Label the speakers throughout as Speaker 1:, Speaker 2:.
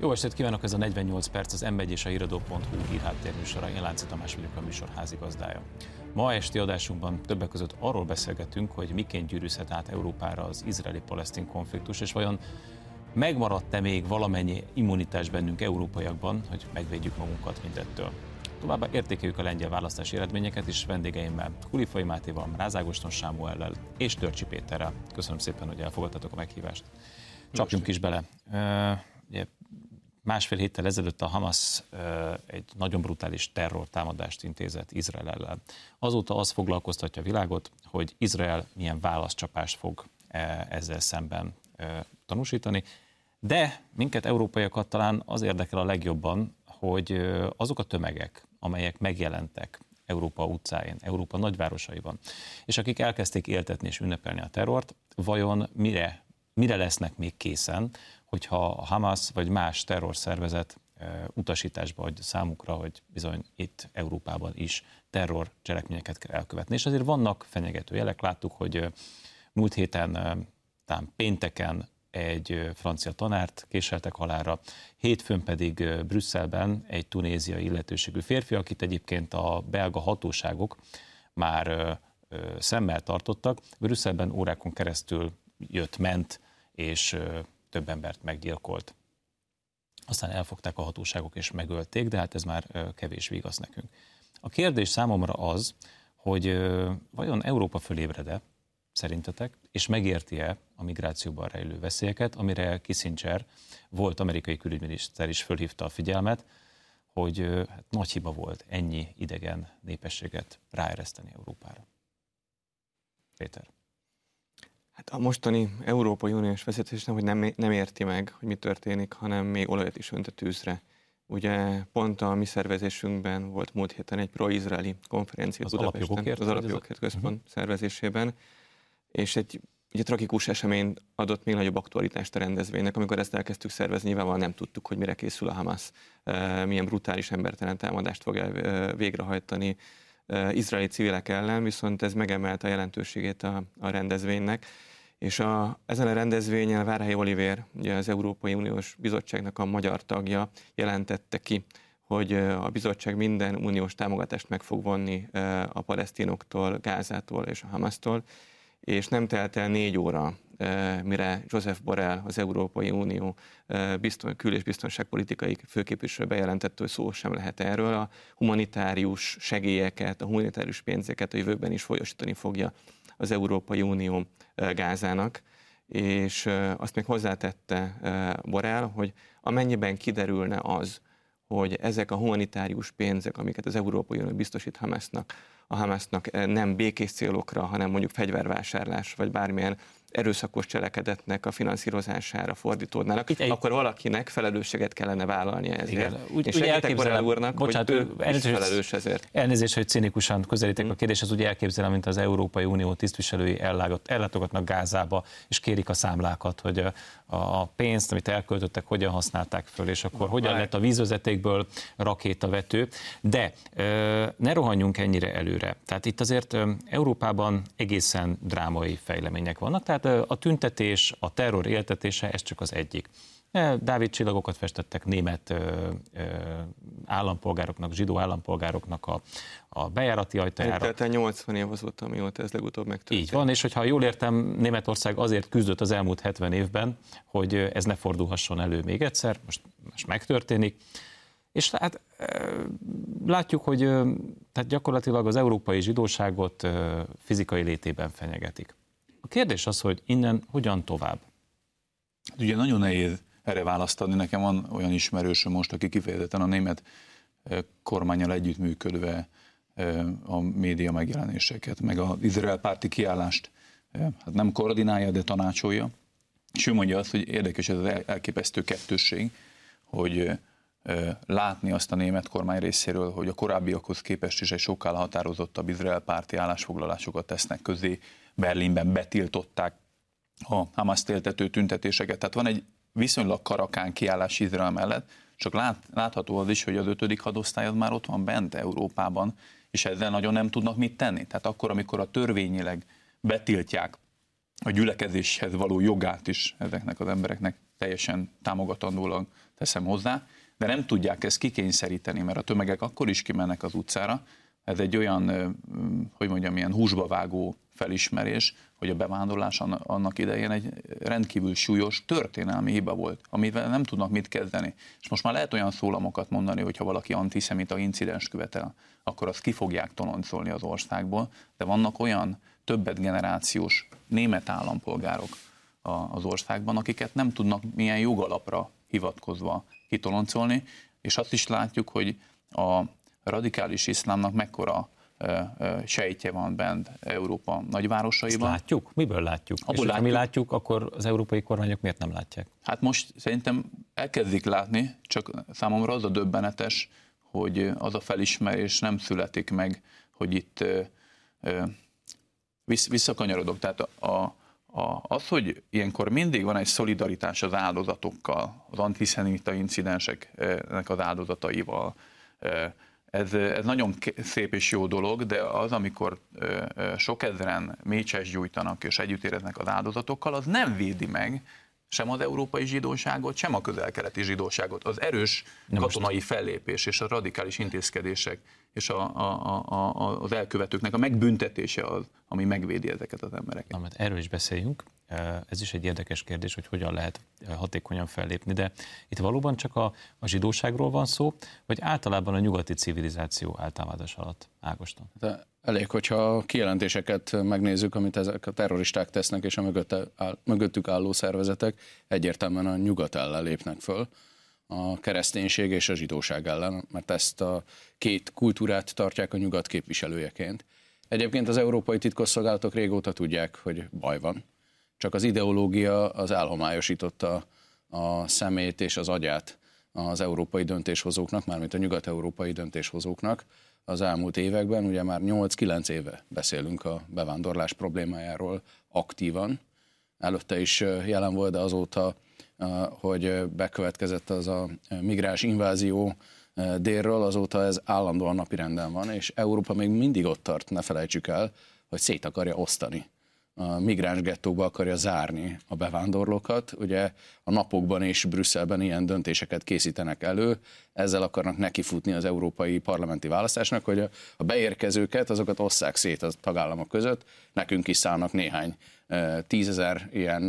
Speaker 1: Jó estét kívánok, ez a 48 perc az m és a híradó.hu hírháttérműsora. Én Lánci Tamás vagyok a műsor házigazdája. Ma esti adásunkban többek között arról beszélgetünk, hogy miként gyűrűzhet át Európára az izraeli-palesztin konfliktus, és vajon megmaradt-e még valamennyi immunitás bennünk európaiakban, hogy megvédjük magunkat mindettől. Továbbá értékeljük a lengyel választási eredményeket is vendégeimmel, Kulifai Mátéval, Rázágoston Sámuellel és Törcsi Péterrel. Köszönöm szépen, hogy elfogadtatok a meghívást. Csapjunk is bele. Ugye Másfél héttel ezelőtt a Hamas egy nagyon brutális terrortámadást intézett Izrael ellen. Azóta az foglalkoztatja a világot, hogy Izrael milyen válaszcsapást fog ezzel szemben tanúsítani, de minket, európaiakat talán az érdekel a legjobban, hogy azok a tömegek, amelyek megjelentek Európa utcáin, Európa nagyvárosaiban, és akik elkezdték éltetni és ünnepelni a terrort, vajon mire, mire lesznek még készen, hogyha a Hamas vagy más terrorszervezet utasításba adja számukra, hogy bizony itt Európában is terror cselekményeket kell elkövetni. És azért vannak fenyegető jelek. Láttuk, hogy múlt héten, talán pénteken egy francia tanárt késeltek halára, hétfőn pedig Brüsszelben egy tunéziai illetőségű férfi, akit egyébként a belga hatóságok már szemmel tartottak. Brüsszelben órákon keresztül jött-ment, és több embert meggyilkolt. Aztán elfogták a hatóságok és megölték, de hát ez már kevés vigasz nekünk. A kérdés számomra az, hogy vajon Európa fölébred-e, szerintetek, és megérti-e a migrációban rejlő veszélyeket, amire Kissinger, volt amerikai külügyminiszter is fölhívta a figyelmet, hogy hát nagy hiba volt ennyi idegen népességet ráereszteni Európára. Péter.
Speaker 2: Hát a mostani Európai Uniós vezetés nem, hogy nem, nem érti meg, hogy mi történik, hanem még olajat is önt a tűzre. Ugye pont a mi szervezésünkben volt múlt héten egy pro-izraeli konferencia
Speaker 1: az Alapjogokért,
Speaker 2: az Alapjogokért Központ uh-huh. szervezésében, és egy ugye tragikus esemény adott még nagyobb aktualitást a rendezvénynek. Amikor ezt elkezdtük szervezni, nyilvánvalóan nem tudtuk, hogy mire készül a Hamas, milyen brutális embertelen támadást fog el végrehajtani izraeli civilek ellen, viszont ez megemelte a jelentőségét a, a rendezvénynek és a, ezen a rendezvényen Várhelyi Oliver, ugye az Európai Uniós Bizottságnak a magyar tagja jelentette ki, hogy a bizottság minden uniós támogatást meg fog vonni a palesztinoktól, Gázától és a Hamasztól, és nem telt el négy óra, mire Joseph Borrell, az Európai Unió bizton, kül- és biztonságpolitikai főképviselő bejelentette, hogy szó sem lehet erről. A humanitárius segélyeket, a humanitárius pénzeket a jövőben is folyosítani fogja az Európai Unió Gázának, és azt még hozzátette Borel, hogy amennyiben kiderülne az, hogy ezek a humanitárius pénzek, amiket az Európai Unió biztosít Hamasnak, a Hamasnak nem békés célokra, hanem mondjuk fegyvervásárlás, vagy bármilyen erőszakos cselekedetnek a finanszírozására fordítódnának, Itt egy... akkor valakinek felelősséget kellene vállalnia ezért. Igen.
Speaker 1: Úgy, és elképzelem,
Speaker 2: úrnak, bocsánat, hogy ő elnézést, felelős ezért.
Speaker 1: Elnézést, hogy cinikusan közelítek hmm. a kérdéshez, úgy elképzelem, mint az Európai Unió tisztviselői ellátogatnak Gázába, és kérik a számlákat, hogy a pénzt, amit elköltöttek, hogyan használták föl, és akkor hogyan lett a vízvezetékből rakétavető. De ne rohanjunk ennyire előre. Tehát itt azért Európában egészen drámai fejlemények vannak, tehát a tüntetés, a terror éltetése, ez csak az egyik. E, Dávid csillagokat festettek német állampolgároknak, zsidó állampolgároknak a, a bejárati ajtajára.
Speaker 2: Tehát 80 év azóta, amióta ez legutóbb megtörtént.
Speaker 1: Így van, és hogyha jól értem, Németország azért küzdött az elmúlt 70 évben, hogy ez ne fordulhasson elő még egyszer, most, most megtörténik. És hát látjuk, hogy tehát gyakorlatilag az európai zsidóságot fizikai létében fenyegetik. Kérdés az, hogy innen hogyan tovább?
Speaker 3: Hát ugye nagyon nehéz erre választ adni. Nekem van olyan ismerősöm most, aki kifejezetten a német kormányjal együttműködve a média megjelenéseket, meg az Izrael párti kiállást hát nem koordinálja, de tanácsolja. És ő mondja azt, hogy érdekes ez az elképesztő kettősség, hogy látni azt a német kormány részéről, hogy a korábbiakhoz képest is egy sokkal határozottabb Izrael párti állásfoglalásokat tesznek közé. Berlinben betiltották a Hamas éltető tüntetéseket. Tehát van egy viszonylag karakán kiállás Izrael mellett, csak lát, látható az is, hogy az ötödik hadosztály az már ott van bent Európában, és ezzel nagyon nem tudnak mit tenni. Tehát akkor, amikor a törvényileg betiltják a gyülekezéshez való jogát is ezeknek az embereknek, teljesen támogatandólag teszem hozzá, de nem tudják ezt kikényszeríteni, mert a tömegek akkor is kimennek az utcára. Ez egy olyan, hogy mondjam, ilyen húsba vágó felismerés, hogy a bevándorlás annak idején egy rendkívül súlyos történelmi hiba volt, amivel nem tudnak mit kezdeni. És most már lehet olyan szólamokat mondani, hogy ha valaki antiszemita incidens követel, akkor azt ki fogják toloncolni az országból, de vannak olyan többet generációs német állampolgárok az országban, akiket nem tudnak milyen jogalapra hivatkozva kitoloncolni, és azt is látjuk, hogy a radikális iszlámnak mekkora sejtje van bent Európa nagyvárosaiban.
Speaker 1: Ezt látjuk? Miből látjuk? Abból És látjuk. ha mi látjuk, akkor az európai kormányok miért nem látják?
Speaker 3: Hát most szerintem elkezdik látni, csak számomra az a döbbenetes, hogy az a felismerés nem születik meg, hogy itt visszakanyarodok. Tehát a, a, az, hogy ilyenkor mindig van egy szolidaritás az áldozatokkal, az antiszemita incidenseknek az áldozataival, ez, ez nagyon szép és jó dolog, de az, amikor sok ezeren mécses gyújtanak és együtt éreznek az áldozatokkal, az nem védi meg sem az európai zsidóságot, sem a közel-keleti zsidóságot. Az erős katonai fellépés és a radikális intézkedések és a, a, a, az elkövetőknek a megbüntetése az, ami megvédi ezeket az embereket.
Speaker 1: Na, mert erről is beszéljünk. Ez is egy érdekes kérdés, hogy hogyan lehet hatékonyan fellépni, de itt valóban csak a, a zsidóságról van szó, vagy általában a nyugati civilizáció általában alatt Ágoston?
Speaker 4: De elég, hogyha a kijelentéseket megnézzük, amit ezek a terroristák tesznek, és a áll, mögöttük álló szervezetek egyértelműen a nyugat ellen lépnek föl a kereszténység és a zsidóság ellen, mert ezt a két kultúrát tartják a nyugat képviselőjeként. Egyébként az európai titkosszolgálatok régóta tudják, hogy baj van. Csak az ideológia az elhomályosította a szemét és az agyát az európai döntéshozóknak, mármint a nyugat-európai döntéshozóknak az elmúlt években. Ugye már 8-9 éve beszélünk a bevándorlás problémájáról aktívan. Előtte is jelen volt, de azóta, hogy bekövetkezett az a migráns invázió délről, azóta ez állandóan napirenden van, és Európa még mindig ott tart, ne felejtsük el, hogy szét akarja osztani. A migráns gettóba akarja zárni a bevándorlókat. Ugye a napokban és Brüsszelben ilyen döntéseket készítenek elő, ezzel akarnak nekifutni az európai parlamenti választásnak, hogy a beérkezőket, azokat osszák szét a tagállamok között, nekünk is szállnak néhány tízezer ilyen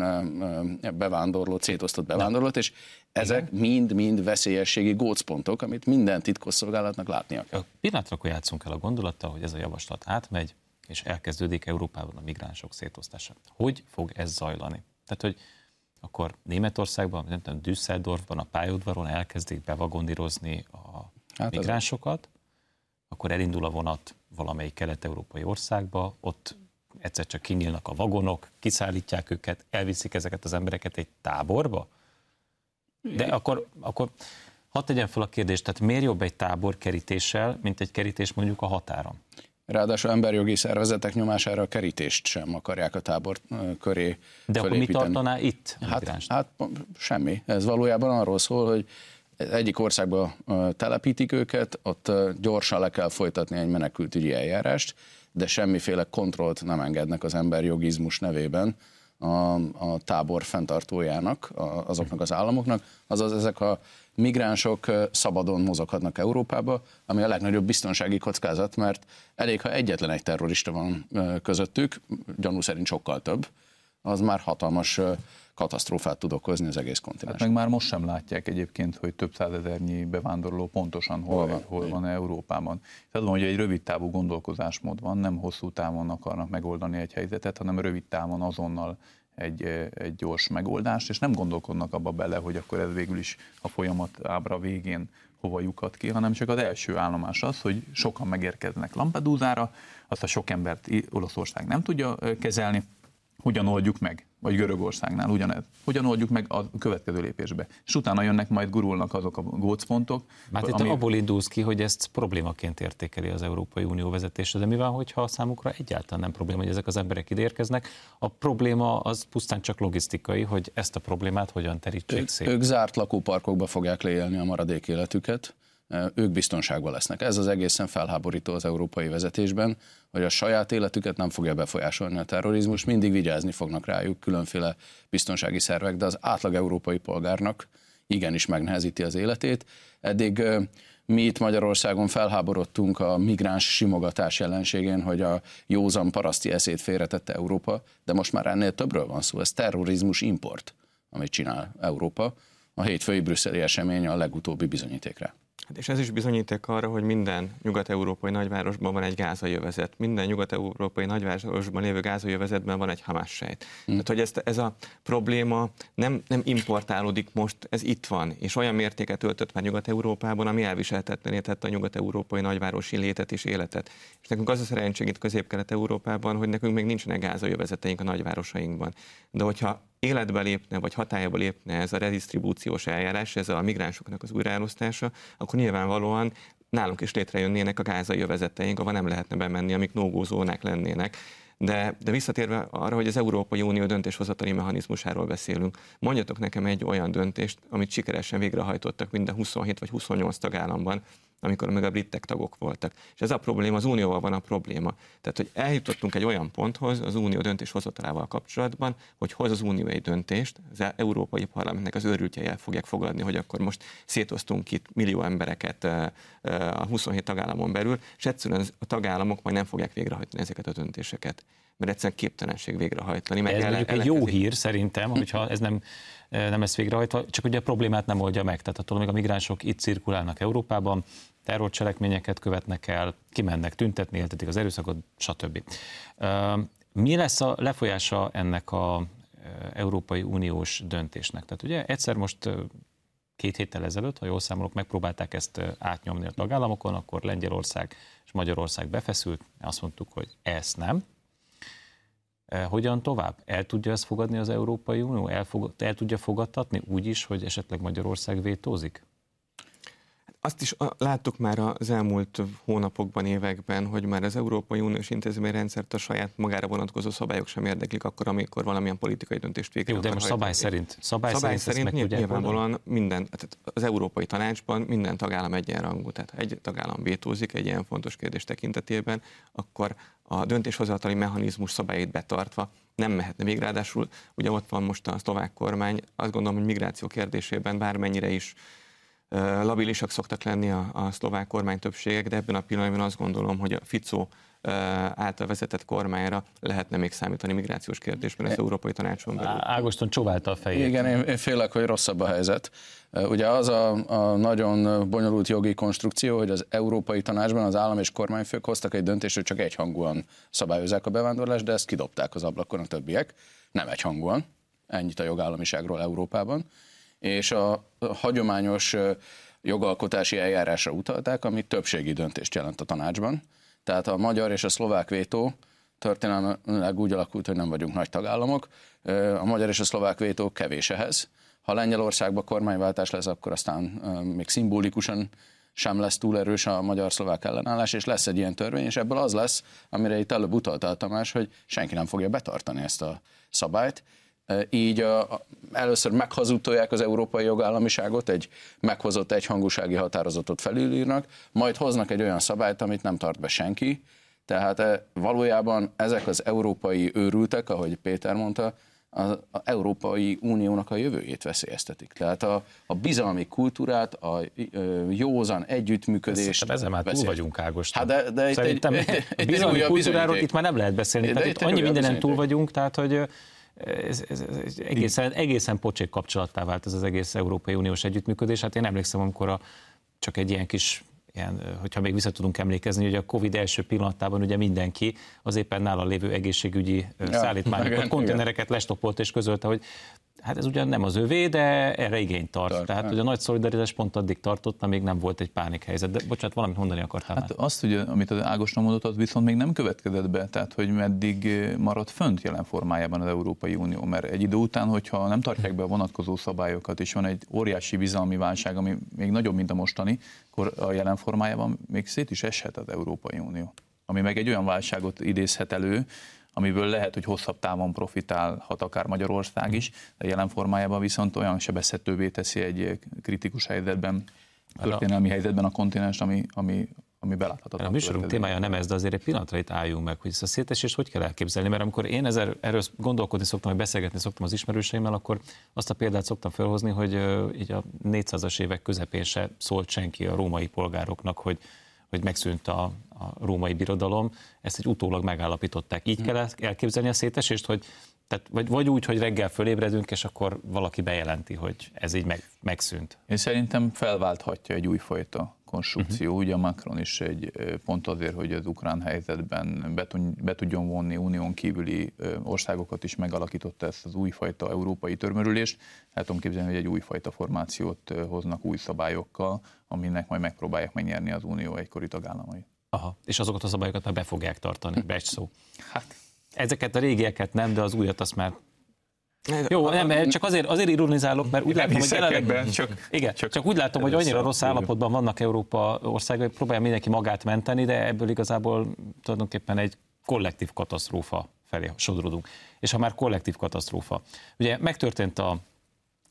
Speaker 4: bevándorlót, szétosztott bevándorlót, és ezek mind-mind veszélyességi gócpontok, amit minden titkosszolgálatnak látnia kell.
Speaker 1: Pillanatra akkor játszunk el a gondolattal, hogy ez a javaslat átmegy, és elkezdődik Európában a migránsok szétosztása. Hogy fog ez zajlani? Tehát, hogy akkor Németországban, nem tudom, Düsseldorfban, a pályaudvaron elkezdik bevagonírozni a hát migránsokat, az... akkor elindul a vonat valamelyik kelet-európai országba, ott egyszer csak kinyílnak a vagonok, kiszállítják őket, elviszik ezeket az embereket egy táborba? De akkor, akkor hadd tegyen fel a kérdést, tehát miért jobb egy tábor kerítéssel, mint egy kerítés mondjuk a határon?
Speaker 4: Ráadásul emberjogi szervezetek nyomására a kerítést sem akarják a tábor köré
Speaker 1: De akkor mi tartaná itt?
Speaker 4: Hát, hát semmi. Ez valójában arról szól, hogy egyik országba telepítik őket, ott gyorsan le kell folytatni egy menekültügyi eljárást, de semmiféle kontrollt nem engednek az emberjogizmus nevében a, a tábor fenntartójának, azoknak az államoknak, azaz ezek a migránsok szabadon mozoghatnak Európába, ami a legnagyobb biztonsági kockázat, mert elég, ha egyetlen egy terrorista van közöttük, gyanú szerint sokkal több, az már hatalmas katasztrófát tud okozni az egész kontinens.
Speaker 3: Hát meg már most sem látják egyébként, hogy több százezernyi bevándorló pontosan hol, hol van, hol van Európában. Tehát hogy egy rövid távú gondolkozásmód van, nem hosszú távon akarnak megoldani egy helyzetet, hanem rövid távon azonnal egy, egy gyors megoldást, és nem gondolkodnak abba bele, hogy akkor ez végül is a folyamat ábra végén hova lyukat ki, hanem csak az első állomás az, hogy sokan megérkeznek Lampedusa-ra, azt a sok embert Olaszország nem tudja kezelni, hogyan oldjuk meg? Vagy Görögországnál ugyanez. Hogyan oldjuk meg a következő lépésbe? És utána jönnek, majd gurulnak azok a gócpontok.
Speaker 1: Hát itt ami... abból indulsz ki, hogy ezt problémaként értékeli az Európai Unió vezetése, de mi van, hogyha számukra egyáltalán nem probléma, hogy ezek az emberek ide érkeznek? A probléma az pusztán csak logisztikai, hogy ezt a problémát hogyan terítsék szét.
Speaker 4: Ők zárt lakóparkokba fogják leélni a maradék életüket ők biztonságban lesznek. Ez az egészen felháborító az európai vezetésben, hogy a saját életüket nem fogja befolyásolni a terrorizmus, mindig vigyázni fognak rájuk különféle biztonsági szervek, de az átlag európai polgárnak igenis megnehezíti az életét. Eddig mi itt Magyarországon felháborodtunk a migráns simogatás jelenségén, hogy a józan paraszti eszét félretette Európa, de most már ennél többről van szó, ez terrorizmus import, amit csinál Európa. A hétfői brüsszeli esemény a legutóbbi bizonyítékre.
Speaker 2: Hát és ez is bizonyíték arra, hogy minden nyugat-európai nagyvárosban van egy gázai övezet. Minden nyugat-európai nagyvárosban lévő gázai övezetben van egy Hamas sejt. Hmm. Tehát, hogy ezt, ez a probléma nem, nem importálódik most, ez itt van, és olyan mértéket öltött már Nyugat-Európában, ami elviselhetetlené tette a nyugat-európai nagyvárosi létet és életet. És nekünk az a szerencsénk itt Közép-Kelet-Európában, hogy nekünk még nincsenek gázai övezeteink a nagyvárosainkban. De hogyha életbe lépne, vagy hatályba lépne ez a redistribúciós eljárás, ez a migránsoknak az újraelosztása, akkor nyilvánvalóan nálunk is létrejönnének a gázai jövezeteink, ahol nem lehetne bemenni, amik nógózónák lennének. De, de visszatérve arra, hogy az Európai Unió döntéshozatali mechanizmusáról beszélünk, mondjatok nekem egy olyan döntést, amit sikeresen végrehajtottak minden 27 vagy 28 tagállamban, amikor még a britek tagok voltak. És ez a probléma, az unióval van a probléma. Tehát, hogy eljutottunk egy olyan ponthoz az unió döntéshozatalával kapcsolatban, hogy hoz az unió egy döntést, az Európai Parlamentnek az őrültjei el fogják fogadni, hogy akkor most szétoztunk itt millió embereket a 27 tagállamon belül, és egyszerűen a tagállamok majd nem fogják végrehajtani ezeket a döntéseket mert egyszerűen képtelenség végrehajtani.
Speaker 1: Meg ez mondjuk egy jó hír szerintem, hogyha ez nem, nem ezt végrehajtva, csak ugye a problémát nem oldja meg. Tehát attól még a migránsok itt cirkulálnak Európában, terrorcselekményeket követnek el, kimennek tüntetni, éltetik az erőszakot, stb. Mi lesz a lefolyása ennek a Európai Uniós döntésnek? Tehát ugye egyszer most két héttel ezelőtt, ha jól számolok, megpróbálták ezt átnyomni a tagállamokon, akkor Lengyelország és Magyarország befeszült, azt mondtuk, hogy ezt nem. Hogyan tovább? El tudja ezt fogadni az Európai Unió? El, fog, el tudja fogadtatni úgy is, hogy esetleg Magyarország vétózik?
Speaker 2: Azt is láttuk már az elmúlt hónapokban, években, hogy már az Európai Uniós intézményrendszert a saját magára vonatkozó szabályok sem érdeklik akkor, amikor valamilyen politikai döntést végre
Speaker 1: Jó, de most szabály szerint, szabály, szabály szerint,
Speaker 2: szerint nyilvánvalóan minden, tehát az Európai Tanácsban minden tagállam egyenrangú, tehát ha egy tagállam vétózik egy ilyen fontos kérdés tekintetében, akkor a döntéshozatali mechanizmus szabályait betartva nem mehetne végre. Ráadásul ugye ott van most a szlovák kormány, azt gondolom, hogy migráció kérdésében bármennyire is labilisak szoktak lenni a, a szlovák kormány többségek, de ebben a pillanatban azt gondolom, hogy a Ficó által vezetett kormányra lehetne még számítani migrációs kérdésben az Európai Tanácson belül.
Speaker 1: Ágoston csóválta a fejét.
Speaker 4: Igen, én, én félek, hogy rosszabb a helyzet. Ugye az a, a nagyon bonyolult jogi konstrukció, hogy az Európai Tanácsban az állam és kormányfők hoztak egy döntést, hogy csak egyhangúan szabályozzák a bevándorlást, de ezt kidobták az ablakon a többiek, nem egyhangúan. Ennyit a jogállamiságról Európában és a hagyományos jogalkotási eljárásra utalták, ami többségi döntést jelent a tanácsban. Tehát a magyar és a szlovák vétó történelmileg úgy alakult, hogy nem vagyunk nagy tagállamok. A magyar és a szlovák vétó kevés ehhez. Ha Lengyelországban kormányváltás lesz, akkor aztán még szimbolikusan sem lesz túl erős a magyar-szlovák ellenállás, és lesz egy ilyen törvény, és ebből az lesz, amire itt előbb utaltál Tamás, hogy senki nem fogja betartani ezt a szabályt, így a, először meghazudtolják az európai jogállamiságot, egy meghozott egyhangúsági határozatot felülírnak, majd hoznak egy olyan szabályt, amit nem tart be senki. Tehát valójában ezek az európai őrültek, ahogy Péter mondta, az a Európai Uniónak a jövőjét veszélyeztetik. Tehát a, a bizalmi kultúrát, a józan együttműködést.
Speaker 1: Ezen már túl vagyunk, Ágos.
Speaker 4: Hát de, de
Speaker 1: Szerintem egy, a bizalmi kultúráról itt már nem lehet beszélni. De itt annyi mindenen túl vagyunk, tehát hogy ez, ez, ez egészen, egészen pocsék kapcsolattá vált ez az egész Európai Uniós együttműködés. Hát én emlékszem, amikor a, csak egy ilyen kis ilyen, hogyha még vissza tudunk emlékezni, hogy a Covid első pillanatában ugye mindenki az éppen nála lévő egészségügyi ja, szállítmányokat, konténereket lestopolt és közölte, hogy Hát ez ugyan nem az övé, de erre igényt tart. tart Tehát hogy a nagy szolidaritás pont addig tartott, amíg nem volt egy pánikhelyzet. De bocsánat, valamit mondani akartál
Speaker 3: Hát már. azt, ugye, amit az Ágoston mondott, az viszont még nem következett be, tehát hogy meddig maradt fönt jelen formájában az Európai Unió. Mert egy idő után, hogyha nem tartják be a vonatkozó szabályokat, és van egy óriási bizalmi válság, ami még nagyobb, mint a mostani, akkor a jelen formájában még szét is eshet az Európai Unió. Ami meg egy olyan válságot idézhet elő, amiből lehet, hogy hosszabb távon profitálhat akár Magyarország is, de jelen formájában viszont olyan sebezhetővé teszi egy kritikus helyzetben történelmi helyzetben a kontinens, ami, ami, ami beláthatatlan.
Speaker 1: A műsorunk témája nem ez, de azért egy pillanatra itt álljunk meg, hogy ezt a szétesést hogy kell elképzelni, mert amikor én ezzel, erről gondolkodni szoktam, vagy beszélgetni szoktam az ismerőseimmel, akkor azt a példát szoktam felhozni, hogy így a 400-as évek közepén se szólt senki a római polgároknak, hogy, hogy megszűnt a, a római birodalom, ezt egy utólag megállapították. Így kell elképzelni a szétesést, hogy tehát vagy, vagy úgy, hogy reggel fölébredünk, és akkor valaki bejelenti, hogy ez így meg, megszűnt.
Speaker 3: Én szerintem felválthatja egy újfajta konstrukció. Uh-huh. Ugye Macron is egy pont azért, hogy az ukrán helyzetben be tudjon vonni unión kívüli országokat is megalakította ezt az újfajta európai törmörülést. El tudom képzelni, hogy egy újfajta formációt hoznak új szabályokkal, aminek majd megpróbálják megnyerni az unió egykori tagállamai.
Speaker 1: Aha, és azokat a szabályokat már be fogják tartani, becs szó. Hát. Ezeket a régieket nem, de az újat azt már jó, nem, csak azért, azért ironizálok, mert úgy látom, hogy jelenleg... Csak, igen, csak, csak úgy látom, hogy annyira rossz állapotban vannak Európa országai, hogy próbálja mindenki magát menteni, de ebből igazából tulajdonképpen egy kollektív katasztrófa felé sodródunk. És ha már kollektív katasztrófa. Ugye megtörtént a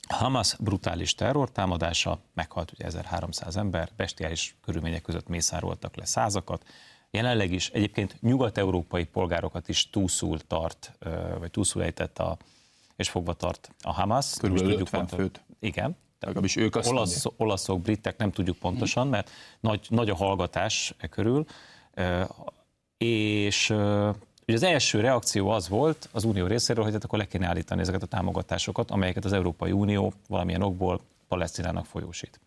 Speaker 1: Hamas brutális terrortámadása, meghalt ugye 1300 ember, bestiális körülmények között mészároltak le százakat, jelenleg is egyébként nyugat-európai polgárokat is túlszul tart, vagy túlszul ejtett a, és fogva tart a Hamas.
Speaker 3: Körülbelül 50 pont, főt.
Speaker 1: Igen.
Speaker 3: Legalábbis ők azt
Speaker 1: Olasz, olaszok, britek nem tudjuk pontosan, mert nagy, nagy a hallgatás e körül. És ugye az első reakció az volt az Unió részéről, hogy hát akkor le kéne állítani ezeket a támogatásokat, amelyeket az Európai Unió valamilyen okból Palesztinának folyósít.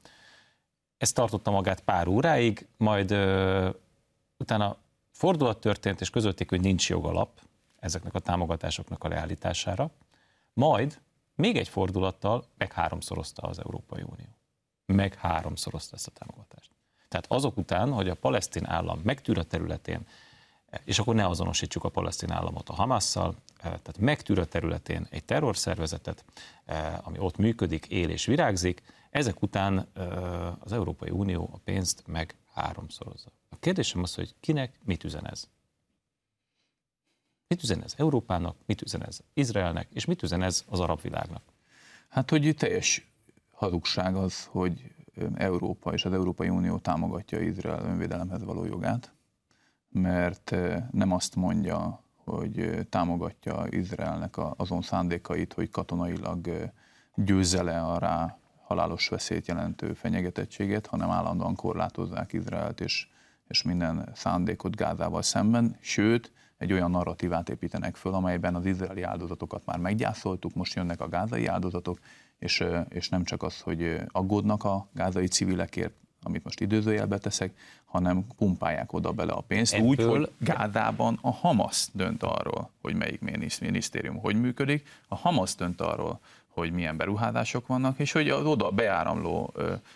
Speaker 1: Ez tartotta magát pár óráig, majd ö, utána fordulat történt, és közölték, hogy nincs jogalap ezeknek a támogatásoknak a leállítására. Majd még egy fordulattal meg háromszorozta az Európai Unió. Meg háromszorozta ezt a támogatást. Tehát azok után, hogy a palesztin állam megtűr a területén, és akkor ne azonosítsuk a palesztin államot a Hamasszal, tehát megtűr a területén egy terrorszervezetet, ami ott működik, él és virágzik, ezek után az Európai Unió a pénzt meg háromszorozza. A kérdésem az, hogy kinek mit üzen ez? Mit üzen ez Európának, mit üzen ez Izraelnek, és mit üzen ez az arab világnak?
Speaker 3: Hát, hogy teljes hazugság az, hogy Európa és az Európai Unió támogatja Izrael önvédelemhez való jogát, mert nem azt mondja, hogy támogatja Izraelnek azon szándékait, hogy katonailag győzze le a halálos veszélyt jelentő fenyegetettséget, hanem állandóan korlátozzák Izraelt és, és minden szándékot Gázával szemben, sőt, egy olyan narratívát építenek föl, amelyben az izraeli áldozatokat már meggyászoltuk, most jönnek a gázai áldozatok, és, és nem csak az, hogy aggódnak a gázai civilekért, amit most időzőjelbe teszek, hanem pumpálják oda bele a pénzt. Ebből... Úgy, hogy Gázában a Hamas dönt arról, hogy melyik minisztérium hogy működik, a Hamas dönt arról, hogy milyen beruházások vannak, és hogy az oda beáramló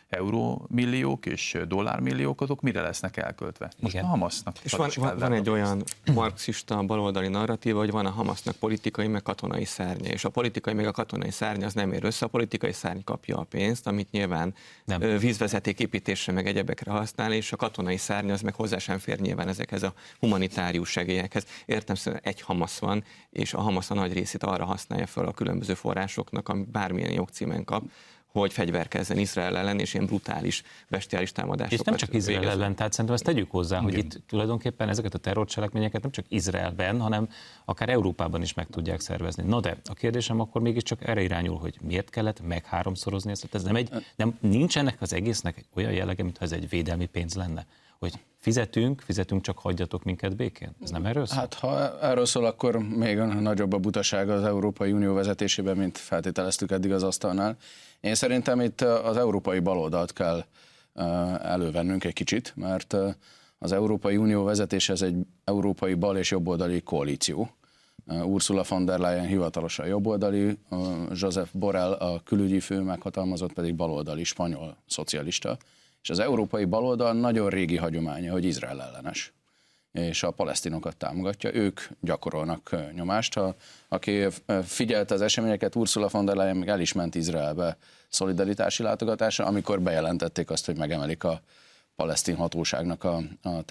Speaker 3: eurómilliók és dollármilliók azok mire lesznek elköltve. Most Igen. a Hamasnak.
Speaker 2: És van, van, van egy olyan marxista baloldali narratíva, hogy van a Hamasnak politikai meg katonai szárnya, és a politikai meg a katonai szárnya az nem ér össze, a politikai szárny kapja a pénzt, amit nyilván nem. vízvezeték építésre meg egyebekre használ, és a katonai szárny az meg hozzá sem fér nyilván ezekhez a humanitárius segélyekhez. Értem, szóval egy Hamas van, és a Hamas a nagy részét arra használja fel a különböző forrásoknak, államnak, ami bármilyen jogcímen kap, hogy fegyverkezzen Izrael ellen, és ilyen brutális, bestiális támadásokat
Speaker 1: És nem csak Izrael végez. ellen, tehát szerintem ezt tegyük hozzá, Igen. hogy itt tulajdonképpen ezeket a terrorcselekményeket nem csak Izraelben, hanem akár Európában is meg tudják szervezni. Na de a kérdésem akkor mégiscsak erre irányul, hogy miért kellett meg háromszorozni ezt? Ez nem egy, nem, nincs ennek az egésznek olyan jellege, mintha ez egy védelmi pénz lenne hogy fizetünk, fizetünk, csak hagyjatok minket békén? Ez nem erről szól?
Speaker 4: Hát ha erről szól, akkor még nagyobb a butaság az Európai Unió vezetésében, mint feltételeztük eddig az asztalnál. Én szerintem itt az európai baloldalt kell elővennünk egy kicsit, mert az Európai Unió vezetése ez egy európai bal és jobboldali koalíció. Ursula von der Leyen hivatalosan jobboldali, Joseph Borrell a külügyi fő meghatalmazott pedig baloldali spanyol szocialista. És az európai baloldal nagyon régi hagyománya, hogy Izrael ellenes és a palesztinokat támogatja, ők gyakorolnak nyomást. Ha, aki figyelte az eseményeket, Ursula von der Leyen el is ment Izraelbe szolidaritási látogatásra, amikor bejelentették azt, hogy megemelik a palesztin hatóságnak a, a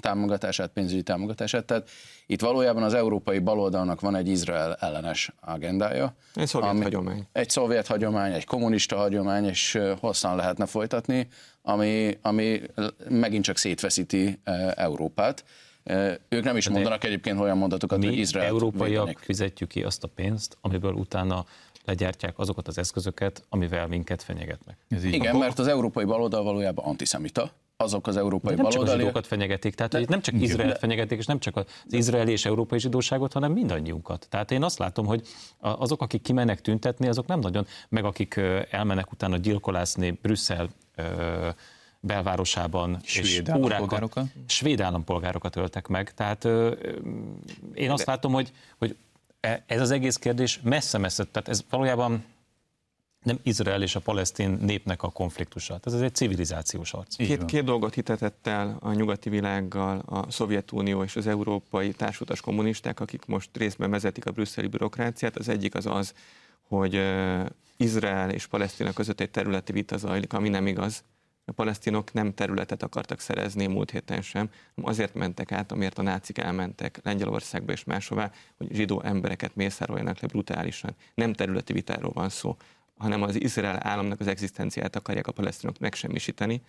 Speaker 4: támogatását, pénzügyi támogatását. Tehát itt valójában az európai baloldalnak van egy Izrael ellenes agendája.
Speaker 2: Egy szovjet ami, hagyomány.
Speaker 4: Egy szovjet hagyomány, egy kommunista hagyomány, és hosszan lehetne folytatni, ami, ami megint csak szétveszíti Európát. Ők nem is De mondanak egyébként olyan mondatokat,
Speaker 1: mi
Speaker 4: hogy Izrael.
Speaker 1: európaiak védenek. fizetjük ki azt a pénzt, amiből utána legyártják azokat az eszközöket, amivel minket fenyegetnek.
Speaker 4: Ez így Igen, mert az európai baloldal valójában antiszemita, azok az európai
Speaker 1: nem
Speaker 4: baloldali...
Speaker 1: csak a zsidókat fenyegetik, tehát de, nem csak Izraelt fenyegetik, és nem csak az izraeli és európai zsidóságot, hanem mindannyiunkat. Tehát én azt látom, hogy azok, akik kimennek tüntetni, azok nem nagyon, meg akik elmennek utána gyilkolászni Brüsszel belvárosában,
Speaker 3: svéd és órákat,
Speaker 1: svéd állampolgárokat öltek meg. Tehát én azt De... látom, hogy, hogy ez az egész kérdés messze-messze, tehát ez valójában nem Izrael és a palesztin népnek a konfliktusa. Ez egy civilizációs harc.
Speaker 2: Két, két dolgot hitetett el a nyugati világgal a Szovjetunió és az európai társutas kommunisták, akik most részben vezetik a brüsszeli bürokráciát. Az egyik az az, hogy Izrael és Palesztina között egy területi vita zajlik, ami nem igaz. A palesztinok nem területet akartak szerezni múlt héten sem, azért mentek át, amiért a nácik elmentek Lengyelországba és máshová, hogy zsidó embereket mészároljanak le brutálisan. Nem területi vitáról van szó, hanem az Izrael államnak az egzisztenciát akarják a palesztinok megsemmisíteni.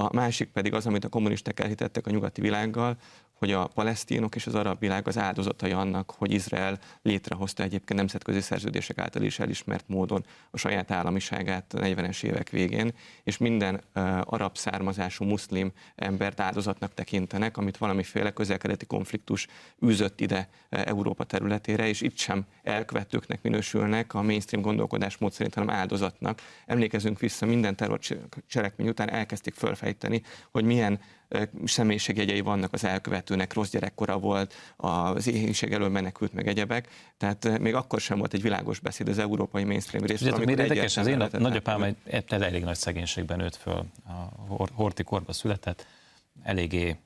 Speaker 2: A másik pedig az, amit a kommunisták elhitettek a nyugati világgal, hogy a palesztinok és az arab világ az áldozatai annak, hogy Izrael létrehozta egyébként nemzetközi szerződések által is elismert módon a saját államiságát a 40-es évek végén, és minden uh, arab származású muszlim embert áldozatnak tekintenek, amit valamiféle közelkeleti konfliktus űzött ide uh, Európa területére, és itt sem elkövetőknek minősülnek a mainstream gondolkodásmód szerint, hanem áldozatnak. Emlékezünk vissza, minden terrorcselekmény után elkezdték felfejteni, hogy milyen személyiségjegyei vannak az elkövetőnek, rossz gyerekkora volt, az éhénység elől menekült meg egyebek, tehát még akkor sem volt egy világos beszéd az európai mainstream részről.
Speaker 1: Ugye, érdekes, az én nagyapám egy elég nagy szegénységben nőtt föl, a Horti korba született, eléggé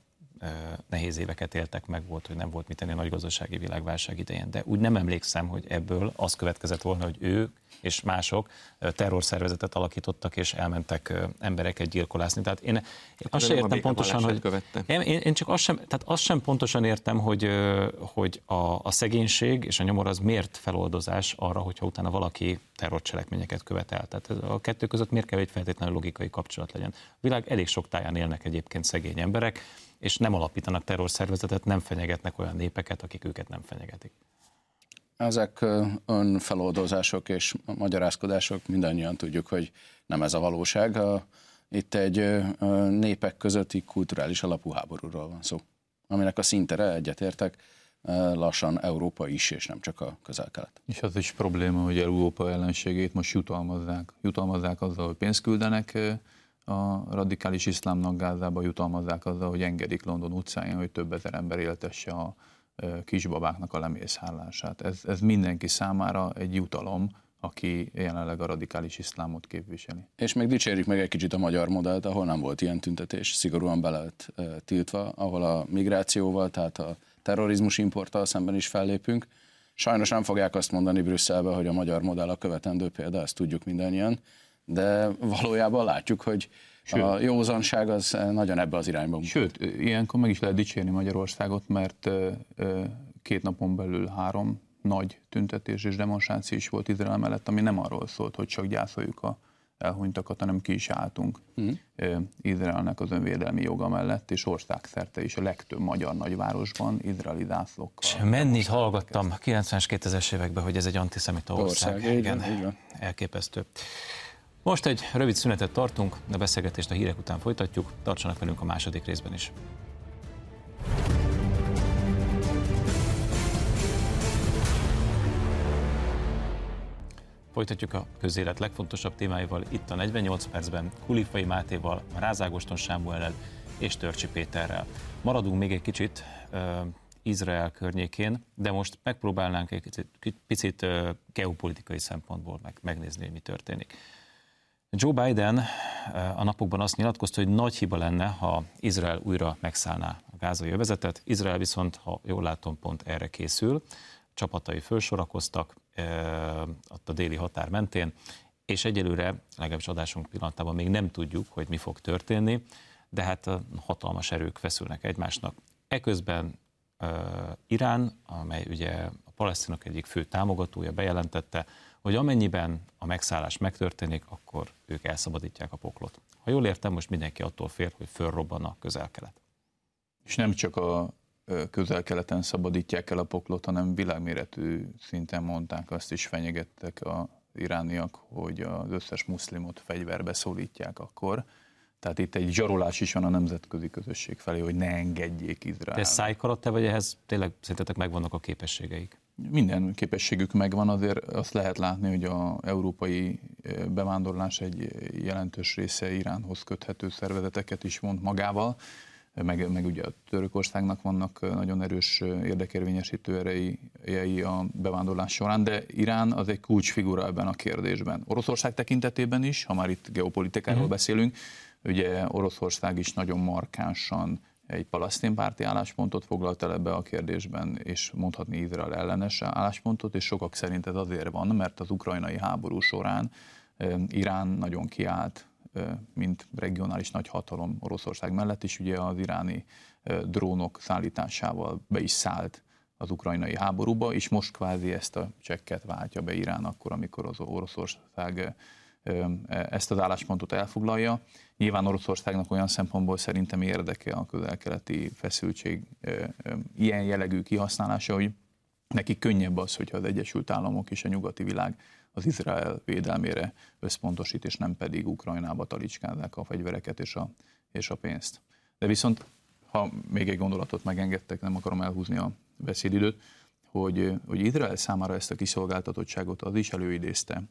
Speaker 1: nehéz éveket éltek meg, volt, hogy nem volt mit tenni a nagy gazdasági világválság idején. De úgy nem emlékszem, hogy ebből az következett volna, hogy ők és mások terrorszervezetet alakítottak, és elmentek embereket gyilkolászni. Tehát én, én azt sem értem pontosan, hogy... Én, én, csak azt sem, tehát azt sem pontosan értem, hogy, hogy a, a szegénység és a nyomor az miért feloldozás arra, hogyha utána valaki terrorcselekményeket követel. Tehát a kettő között miért kell egy feltétlenül logikai kapcsolat legyen. A világ elég sok táján élnek egyébként szegény emberek, és nem alapítanak terrorszervezetet, nem fenyegetnek olyan népeket, akik őket nem fenyegetik.
Speaker 4: Ezek önfeloldozások és magyarázkodások, mindannyian tudjuk, hogy nem ez a valóság. Itt egy népek közötti kulturális alapú háborúról van szó, aminek a szintere egyetértek, lassan Európa is, és nem csak a közel-kelet.
Speaker 3: És az is probléma, hogy Európa ellenségét most jutalmazzák. Jutalmazzák azzal, hogy pénzt küldenek a radikális iszlámnak Gázába jutalmazzák azzal, hogy engedik London utcáin, hogy több ezer ember éltesse a kisbabáknak a lemészárlását. Ez, ez mindenki számára egy jutalom, aki jelenleg a radikális iszlámot képviseli.
Speaker 4: És még dicsérjük meg egy kicsit a magyar modellt, ahol nem volt ilyen tüntetés, szigorúan be lett tiltva, ahol a migrációval, tehát a terrorizmus importtal szemben is fellépünk. Sajnos nem fogják azt mondani Brüsszelbe, hogy a magyar modell a követendő példa, ezt tudjuk mindannyian, de valójában látjuk, hogy Sőt, a józanság az nagyon ebbe az irányba.
Speaker 3: Sőt, ilyenkor meg is lehet dicsérni Magyarországot, mert két napon belül három nagy tüntetés és demonstráció is volt Izrael mellett, ami nem arról szólt, hogy csak gyászoljuk a elhunytakat, hanem ki is álltunk uh-huh. Izraelnek az önvédelmi joga mellett, és országszerte is a legtöbb magyar nagyvárosban izraeli zászlókkal.
Speaker 1: És mennyit hallgattam 90-es, 2000-es években, hogy ez egy antiszemita ország. ország. Igen, igen, igen. elképesztő. Most egy rövid szünetet tartunk, de beszélgetést a hírek után folytatjuk. Tartsanak velünk a második részben is. Folytatjuk a közélet legfontosabb témáival itt a 48 percben Kulifai Mátéval, Rázágoston Sámuellel és Törcsi Péterrel. Maradunk még egy kicsit uh, Izrael környékén, de most megpróbálnánk egy picit, picit uh, geopolitikai szempontból meg, megnézni, hogy mi történik. Joe Biden eh, a napokban azt nyilatkozta, hogy nagy hiba lenne, ha Izrael újra megszállná a gázai övezetet. Izrael viszont, ha jól látom, pont erre készül. Csapatai felsorakoztak eh, ott a déli határ mentén, és egyelőre, legalábbis adásunk pillanatában még nem tudjuk, hogy mi fog történni, de hát hatalmas erők feszülnek egymásnak. Eközben Irán, amely ugye a palesztinok egyik fő támogatója bejelentette, hogy amennyiben a megszállás megtörténik, akkor ők elszabadítják a poklot. Ha jól értem, most mindenki attól fél, hogy fölrobban a közel-kelet.
Speaker 3: És nem csak a közel-keleten szabadítják el a poklot, hanem világméretű szinten mondták, azt is fenyegettek a irániak, hogy az összes muszlimot fegyverbe szólítják akkor. Tehát itt egy zsarolás is van a nemzetközi közösség felé, hogy ne engedjék Izrael.
Speaker 1: De szájkarat te vagy ehhez tényleg szerintetek megvannak a képességeik?
Speaker 3: Minden képességük megvan, azért azt lehet látni, hogy a európai bevándorlás egy jelentős része Iránhoz köthető szervezeteket is vont magával meg, meg ugye a Törökországnak vannak nagyon erős érdekérvényesítő erejei a bevándorlás során, de Irán az egy kulcsfigura ebben a kérdésben. Oroszország tekintetében is, ha már itt geopolitikáról uh-huh. beszélünk, ugye Oroszország is nagyon markánsan egy palasztin párti álláspontot foglalt el ebbe a kérdésben, és mondhatni Izrael ellenes álláspontot, és sokak szerint ez azért van, mert az ukrajnai háború során Irán nagyon kiállt mint regionális nagyhatalom Oroszország mellett is, ugye az iráni drónok szállításával be is szállt az ukrajnai háborúba, és most kvázi ezt a csekket váltja be Irán akkor, amikor az Oroszország ezt az álláspontot elfoglalja. Nyilván Oroszországnak olyan szempontból szerintem érdeke a közel-keleti feszültség ilyen jellegű kihasználása, hogy neki könnyebb az, hogyha az Egyesült Államok és a nyugati világ az Izrael védelmére összpontosít, és nem pedig Ukrajnába talicskázzák a fegyvereket és a, és a pénzt. De viszont, ha még egy gondolatot megengedtek, nem akarom elhúzni a beszédidőt, hogy, hogy Izrael számára ezt a kiszolgáltatottságot az is előidézte,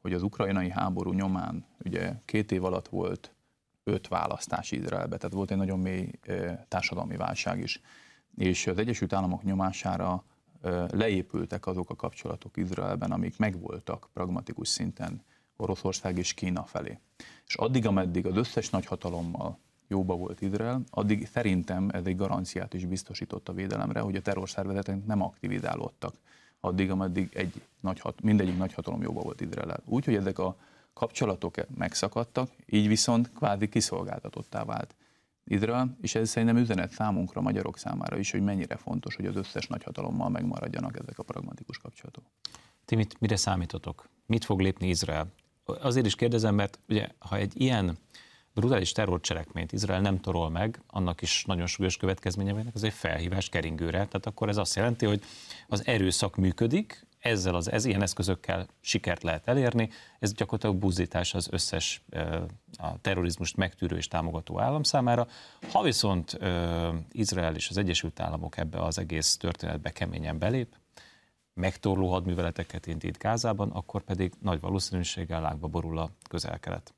Speaker 3: hogy az ukrajnai háború nyomán ugye két év alatt volt öt választás Izraelbe, tehát volt egy nagyon mély társadalmi válság is. És az Egyesült Államok nyomására leépültek azok a kapcsolatok Izraelben, amik megvoltak pragmatikus szinten Oroszország és Kína felé. És addig, ameddig az összes nagyhatalommal jóba volt Izrael, addig szerintem ez egy garanciát is biztosított a védelemre, hogy a terrorszervezetek nem aktivizálódtak addig, ameddig egy nagyhat, mindegyik nagyhatalom jóba volt Izrael. Úgyhogy ezek a kapcsolatok megszakadtak, így viszont kvázi kiszolgáltatottá vált Izrael, és ez szerintem üzenet számunkra, magyarok számára is, hogy mennyire fontos, hogy az összes nagyhatalommal megmaradjanak ezek a pragmatikus kapcsolatok.
Speaker 1: Ti mit, mire számítotok? Mit fog lépni Izrael? Azért is kérdezem, mert ugye, ha egy ilyen brutális terrorcselekményt Izrael nem torol meg, annak is nagyon súlyos következménye vannak, ez egy felhívás keringőre. Tehát akkor ez azt jelenti, hogy az erőszak működik, ezzel az ez ilyen eszközökkel sikert lehet elérni. Ez gyakorlatilag buzdítás az összes a terrorizmust megtűrő és támogató állam számára. Ha viszont Izrael és az Egyesült Államok ebbe az egész történetbe keményen belép, megtorló hadműveleteket indít Gázában, akkor pedig nagy valószínűséggel lágba borul a közel-kelet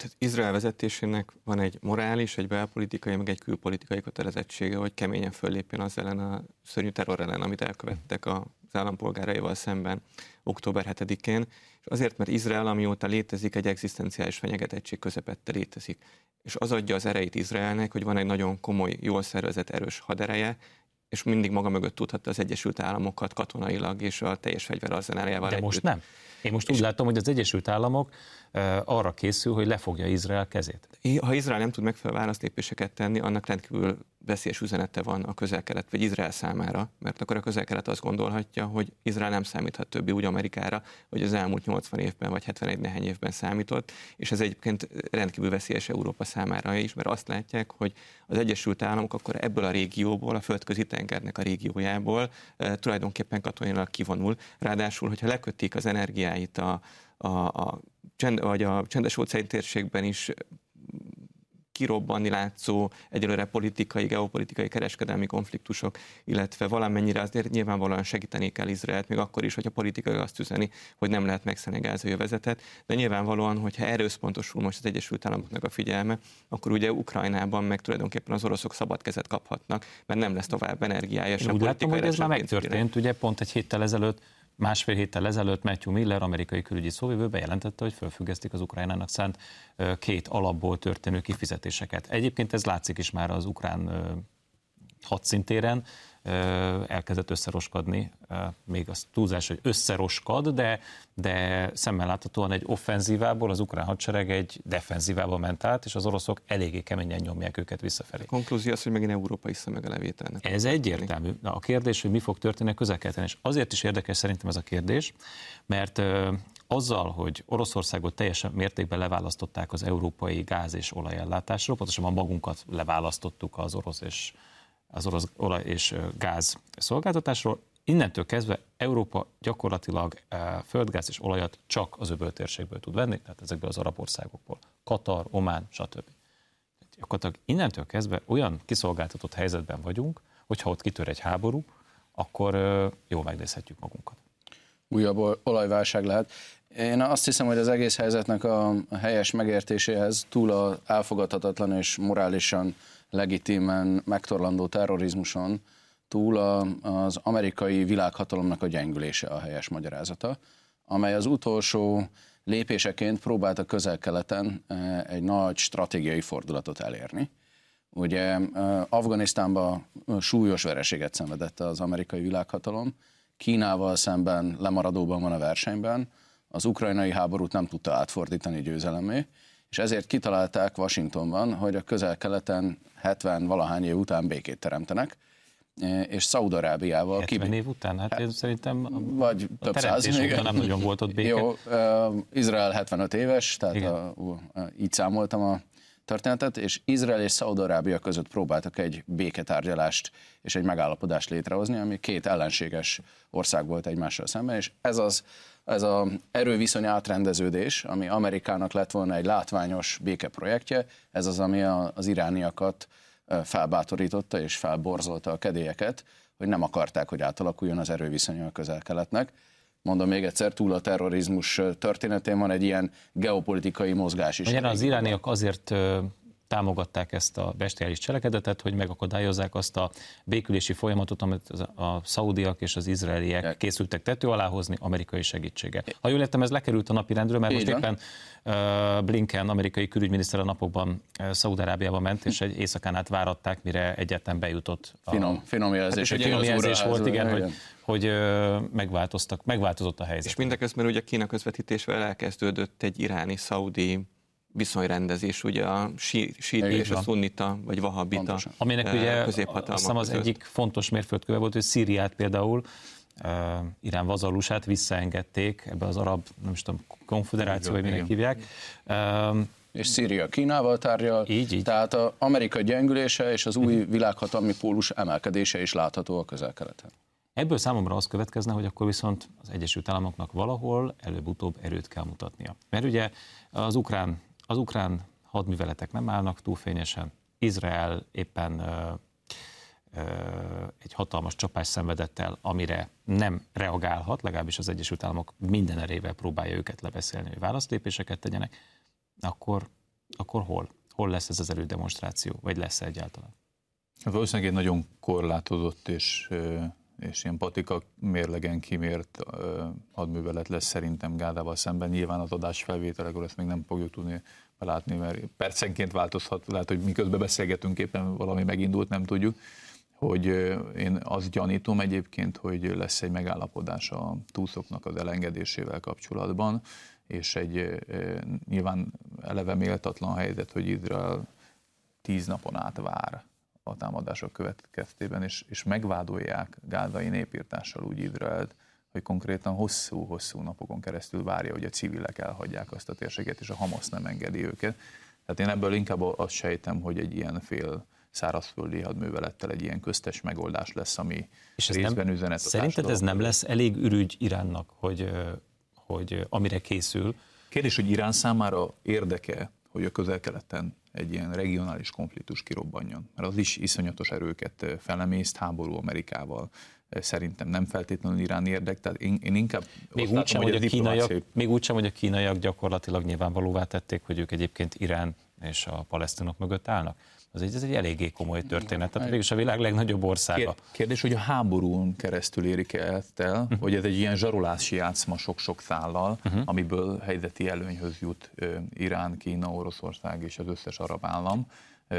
Speaker 2: tehát Izrael vezetésének van egy morális, egy belpolitikai, meg egy külpolitikai kötelezettsége, hogy keményen föllépjen az ellen a szörnyű terror ellen, amit elkövettek az állampolgáraival szemben október 7-én. És azért, mert Izrael, amióta létezik, egy egzisztenciális fenyegetettség közepette létezik. És az adja az erejét Izraelnek, hogy van egy nagyon komoly, jól szervezett, erős hadereje, és mindig maga mögött tudhatta az Egyesült Államokat katonailag és a teljes fegyverarzenáljával
Speaker 1: De együtt. most nem. Én most úgy látom, hogy az Egyesült Államok arra készül, hogy lefogja Izrael kezét.
Speaker 2: Ha Izrael nem tud megfelelő válaszlépéseket tenni, annak rendkívül veszélyes üzenete van a közel-kelet, vagy Izrael számára, mert akkor a közel-kelet azt gondolhatja, hogy Izrael nem számíthat többi úgy Amerikára, hogy az elmúlt 80 évben vagy 71 nehány évben számított, és ez egyébként rendkívül veszélyes Európa számára is, mert azt látják, hogy az Egyesült Államok akkor ebből a régióból, a földközi tengernek a régiójából tulajdonképpen katonailag kivonul. Ráadásul, hogyha lekötik az energiáit a, a, a csend, vagy a csendes óceáni térségben is kirobbanni látszó egyelőre politikai, geopolitikai, kereskedelmi konfliktusok, illetve valamennyire azért nyilvánvalóan segíteni kell Izraelt, még akkor is, hogyha politikai azt üzeni, hogy nem lehet megszállni a vezetet, de nyilvánvalóan, hogyha erre összpontosul most az Egyesült Államoknak a figyelme, akkor ugye Ukrajnában meg tulajdonképpen az oroszok szabad kezet kaphatnak, mert nem lesz tovább energiája.
Speaker 1: Én úgy látom, hogy ez már megtörtént, ugye pont egy héttel ezelőtt Másfél héttel ezelőtt Matthew Miller, amerikai külügyi szóvivő bejelentette, hogy felfüggesztik az Ukrajnának szánt két alapból történő kifizetéseket. Egyébként ez látszik is már az ukrán hadszintéren, elkezdett összeroskadni, még az túlzás, hogy összeroskad, de, de szemmel láthatóan egy offenzívából az ukrán hadsereg egy defenzívába ment át, és az oroszok eléggé keményen nyomják őket visszafelé.
Speaker 2: A konklúzió az, hogy megint Európa iszta meg a levételnek.
Speaker 1: Ez egyértelmű. Na, a kérdés, hogy mi fog történni a közel és azért is érdekes szerintem ez a kérdés, mert azzal, hogy Oroszországot teljesen mértékben leválasztották az európai gáz és olajellátásról, pontosabban magunkat leválasztottuk az orosz és, az orosz olaj és gáz szolgáltatásról, innentől kezdve Európa gyakorlatilag földgáz és olajat csak az öböltérségből tud venni, tehát ezekből az arab országokból. Katar, Omán, stb. Gyakorlatilag innentől kezdve olyan kiszolgáltatott helyzetben vagyunk, hogyha ott kitör egy háború, akkor jól megnézhetjük magunkat.
Speaker 4: Újabb olajválság lehet. Én azt hiszem, hogy az egész helyzetnek a helyes megértéséhez túl a elfogadhatatlan és morálisan legitimen megtorlandó terrorizmuson túl a, az amerikai világhatalomnak a gyengülése a helyes magyarázata, amely az utolsó lépéseként próbált a közel-keleten e, egy nagy stratégiai fordulatot elérni. Ugye e, Afganisztánban súlyos vereséget szenvedett az amerikai világhatalom, Kínával szemben lemaradóban van a versenyben, az ukrajnai háborút nem tudta átfordítani győzelemé, és ezért kitalálták Washingtonban, hogy a közel-keleten 70 valahány év után békét teremtenek, és Szaudarábiával...
Speaker 1: 70 év után? Hát én szerintem
Speaker 4: vagy több száz,
Speaker 1: igen. nem nagyon volt ott béke.
Speaker 4: Jó, uh, Izrael 75 éves, tehát a, uh, így számoltam a történetet, és Izrael és Szaudarábia között próbáltak egy béketárgyalást és egy megállapodást létrehozni, ami két ellenséges ország volt egymással szemben, és ez az ez az erőviszony átrendeződés, ami Amerikának lett volna egy látványos békeprojektje, ez az, ami az irániakat felbátorította és felborzolta a kedélyeket, hogy nem akarták, hogy átalakuljon az erőviszony a közel-keletnek. Mondom még egyszer, túl a terrorizmus történetén van egy ilyen geopolitikai mozgás is.
Speaker 1: Ugyan az irániak azért támogatták ezt a bestiális cselekedetet, hogy megakadályozzák azt a békülési folyamatot, amit a szaudiak és az izraeliek készültek tető alá hozni amerikai segítsége. Ha jól értem, ez lekerült a napi rendről, mert Így most éppen uh, Blinken, amerikai külügyminiszter a napokban uh, Szaudarábiába ment, és egy éjszakán át váratták, mire egyetlen bejutott.
Speaker 4: A... Finom, finom jelzés.
Speaker 1: Hát, finom jelzés volt, igen, hogy, hogy uh, megváltoztak, megváltozott a helyzet.
Speaker 2: És mindeközben ugye Kína közvetítésvel elkezdődött egy iráni-szaudi viszonyrendezés, ugye a síti és a szunnita, vagy vahabita Pontosan.
Speaker 1: Aminek ugye azt az között. egyik fontos mérföldköve volt, hogy Szíriát például uh, Irán vazalusát visszaengedték ebbe az arab, nem is tudom, konfederáció, vagy minek hívják. Uh,
Speaker 4: és Szíria Kínával tárgyal.
Speaker 1: Így, így.
Speaker 4: Tehát az Amerika gyengülése és az új világhatalmi pólus emelkedése is látható a közel-keleten.
Speaker 1: Ebből számomra az következne, hogy akkor viszont az Egyesült Államoknak valahol előbb-utóbb erőt kell mutatnia. Mert ugye az ukrán az ukrán hadműveletek nem állnak túl fényesen, Izrael éppen ö, ö, egy hatalmas csapás szenvedett el, amire nem reagálhat, legalábbis az Egyesült Államok minden erével próbálja őket lebeszélni, hogy választépéseket tegyenek, akkor, akkor hol? Hol lesz ez az erődemonstráció, vagy lesz -e egyáltalán?
Speaker 3: Hát valószínűleg egy nagyon korlátozott és, és ilyen patika mérlegen kimért hadművelet lesz szerintem Gádával szemben. Nyilván az adás felvételekről ezt még nem fogjuk tudni belátni, mert percenként változhat, lehet, hogy miközben beszélgetünk éppen valami megindult, nem tudjuk. Hogy én azt gyanítom egyébként, hogy lesz egy megállapodás a túszoknak az elengedésével kapcsolatban, és egy nyilván eleve méltatlan helyzet, hogy Izrael tíz napon át vár a támadások következtében, és, és megvádolják gázai népírtással úgy Izraelt, hogy konkrétan hosszú-hosszú napokon keresztül várja, hogy a civilek elhagyják azt a térséget, és a Hamas nem engedi őket. Tehát én ebből inkább azt sejtem, hogy egy ilyen fél szárazföldi hadművelettel egy ilyen köztes megoldás lesz, ami és részben nem, üzenet.
Speaker 1: Szerinted ez nem lesz elég ürügy Iránnak, hogy, hogy amire készül?
Speaker 3: Kérdés, hogy Irán számára érdeke, hogy a közel-keleten egy ilyen regionális konfliktus kirobbanjon, mert az is iszonyatos erőket felemészt háború Amerikával, szerintem nem feltétlenül Irán érdek, tehát én, én inkább
Speaker 1: még úgy, sem, hogy, hogy a kínaiak, még úgy sem, hogy a kínaiak gyakorlatilag nyilvánvalóvá tették, hogy ők egyébként Irán és a palesztinok mögött állnak. Az egy, ez egy eléggé komoly történet. Tehát végülis a világ legnagyobb országa.
Speaker 3: Kérdés, hogy a háborún keresztül érik el, hogy ez egy ilyen zsarolási játszma sok-sok szállal, uh-huh. amiből helyzeti előnyhöz jut Irán, Kína, Oroszország és az összes arab állam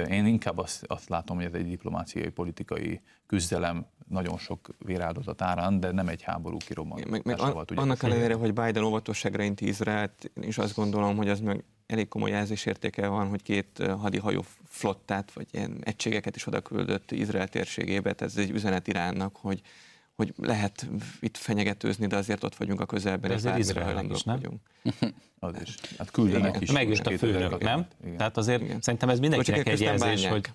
Speaker 3: Én inkább azt, azt látom, hogy ez egy diplomáciai, politikai küzdelem nagyon sok véráldozat árán, de nem egy háború kirobbanásával.
Speaker 2: Meg, meg an, annak ellenére, hogy Biden óvatosságra inti Izraelt, én is azt gondolom, hogy az meg elég komoly jelzésértéke van, hogy két hadihajó flottát, vagy ilyen egységeket is oda küldött Izrael térségébe, tehát ez egy üzenet Iránnak, hogy, hogy lehet itt fenyegetőzni, de azért ott vagyunk a közelben,
Speaker 1: de és Izrael is, nem?
Speaker 3: Vagyunk. az is. Hát küldenek is.
Speaker 1: Megjött a főnök, nem? Igen. Tehát azért Igen. szerintem ez mindenkinek egy jelzés, hogy...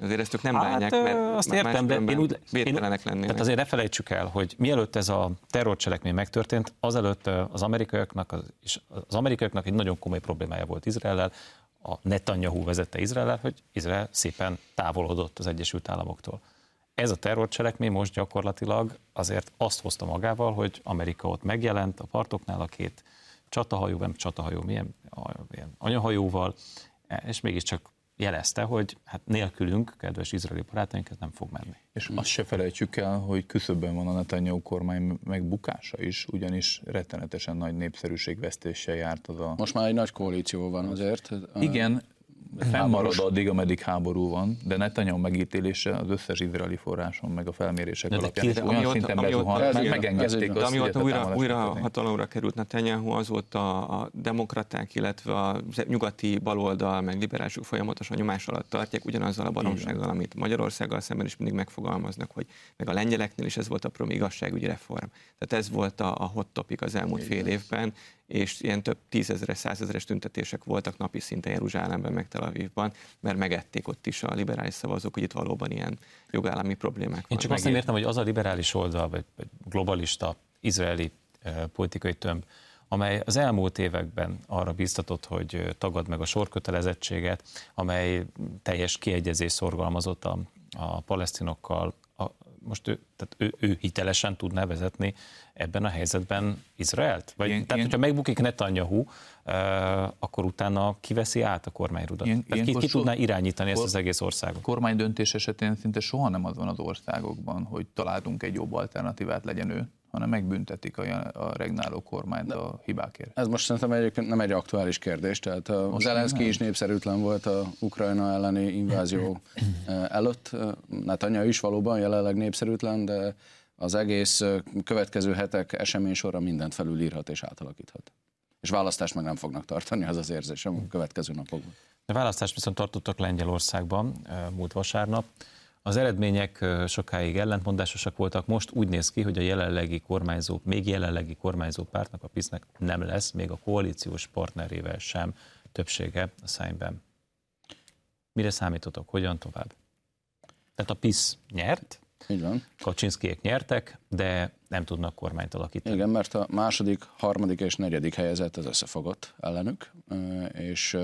Speaker 2: Azért ezt ők nem hát, bánják, mert
Speaker 1: azt értem, de én úgy, én, Tehát azért ne felejtsük el, hogy mielőtt ez a terrorcselekmény megtörtént, azelőtt az amerikaiaknak, az, és az amerikaiaknak egy nagyon komoly problémája volt Izraellel, a Netanyahu vezette Izraellel, hogy Izrael szépen távolodott az Egyesült Államoktól. Ez a terrorcselekmény most gyakorlatilag azért azt hozta magával, hogy Amerika ott megjelent a partoknál a két csatahajó, nem csatahajó, milyen, milyen anyahajóval, és mégiscsak jelezte, hogy hát nélkülünk, kedves izraeli barátaink, ez nem fog menni.
Speaker 3: És azt se felejtsük el, hogy küszöbben van a Netanyahu kormány megbukása is, ugyanis rettenetesen nagy népszerűségvesztéssel járt az a...
Speaker 4: Most már egy nagy koalíció van azért.
Speaker 3: Igen, fennmarad addig, ameddig háború van, de Netanyahu megítélése az összes izraeli forráson, meg a felmérések de alapján de olyan amióta, szinten bezuhant, meg megengedték
Speaker 2: azt, amióta újra, újra hatalomra került Netanyahu, azóta a demokraták, illetve a nyugati baloldal, meg liberálisok folyamatosan nyomás alatt tartják ugyanazzal a baromsággal, amit Magyarországgal szemben is mindig megfogalmaznak, hogy meg a lengyeleknél is ez volt a prom igazságügyi reform. Tehát ez volt a, a hot topic az elmúlt fél évben, és ilyen több tízezeres, százezeres tüntetések voltak napi szinten Jeruzsálemben, meg Tel Avivban, mert megették ott is a liberális szavazók, hogy itt valóban ilyen jogállami problémák vannak.
Speaker 1: Én csak azt nem értem, hogy az a liberális oldal, vagy, vagy globalista, izraeli eh, politikai tömb, amely az elmúlt években arra biztatott, hogy tagad meg a sorkötelezettséget, amely teljes kiegyezés szorgalmazott a, a palesztinokkal, a, most ő, tehát ő, ő hitelesen tudná vezetni ebben a helyzetben Izraelt? Vagy, ilyen, tehát, ilyen... hogyha megbukik Netanyahu, akkor utána kiveszi át a kormányrudat? Ilyen, tehát ki, ki tudná irányítani ezt az egész országot?
Speaker 3: Kormány döntés esetén szinte soha nem az van az országokban, hogy találunk egy jobb alternatívát, legyen ő hanem megbüntetik a, a regnáló kormányt De a hibákért.
Speaker 4: Ez most szerintem egyébként nem egy aktuális kérdés, tehát a Zelenszky is népszerűtlen volt a Ukrajna elleni invázió előtt. Netanyahu is valóban jelenleg népszerűtlen, de az egész következő hetek esemény sorra mindent felülírhat és átalakíthat. És választást meg nem fognak tartani, az az érzésem a következő napokban.
Speaker 1: A választást viszont tartottak Lengyelországban múlt vasárnap. Az eredmények sokáig ellentmondásosak voltak, most úgy néz ki, hogy a jelenlegi kormányzó, még jelenlegi kormányzó pártnak, a PISZ-nek nem lesz, még a koalíciós partnerével sem többsége a szájban. Mire számítotok? Hogyan tovább? Tehát a PISZ nyert,
Speaker 4: így van.
Speaker 1: Kaczynszkiek nyertek, de nem tudnak kormányt alakítani.
Speaker 4: Igen, mert a második, harmadik és negyedik helyezett az összefogott ellenük, és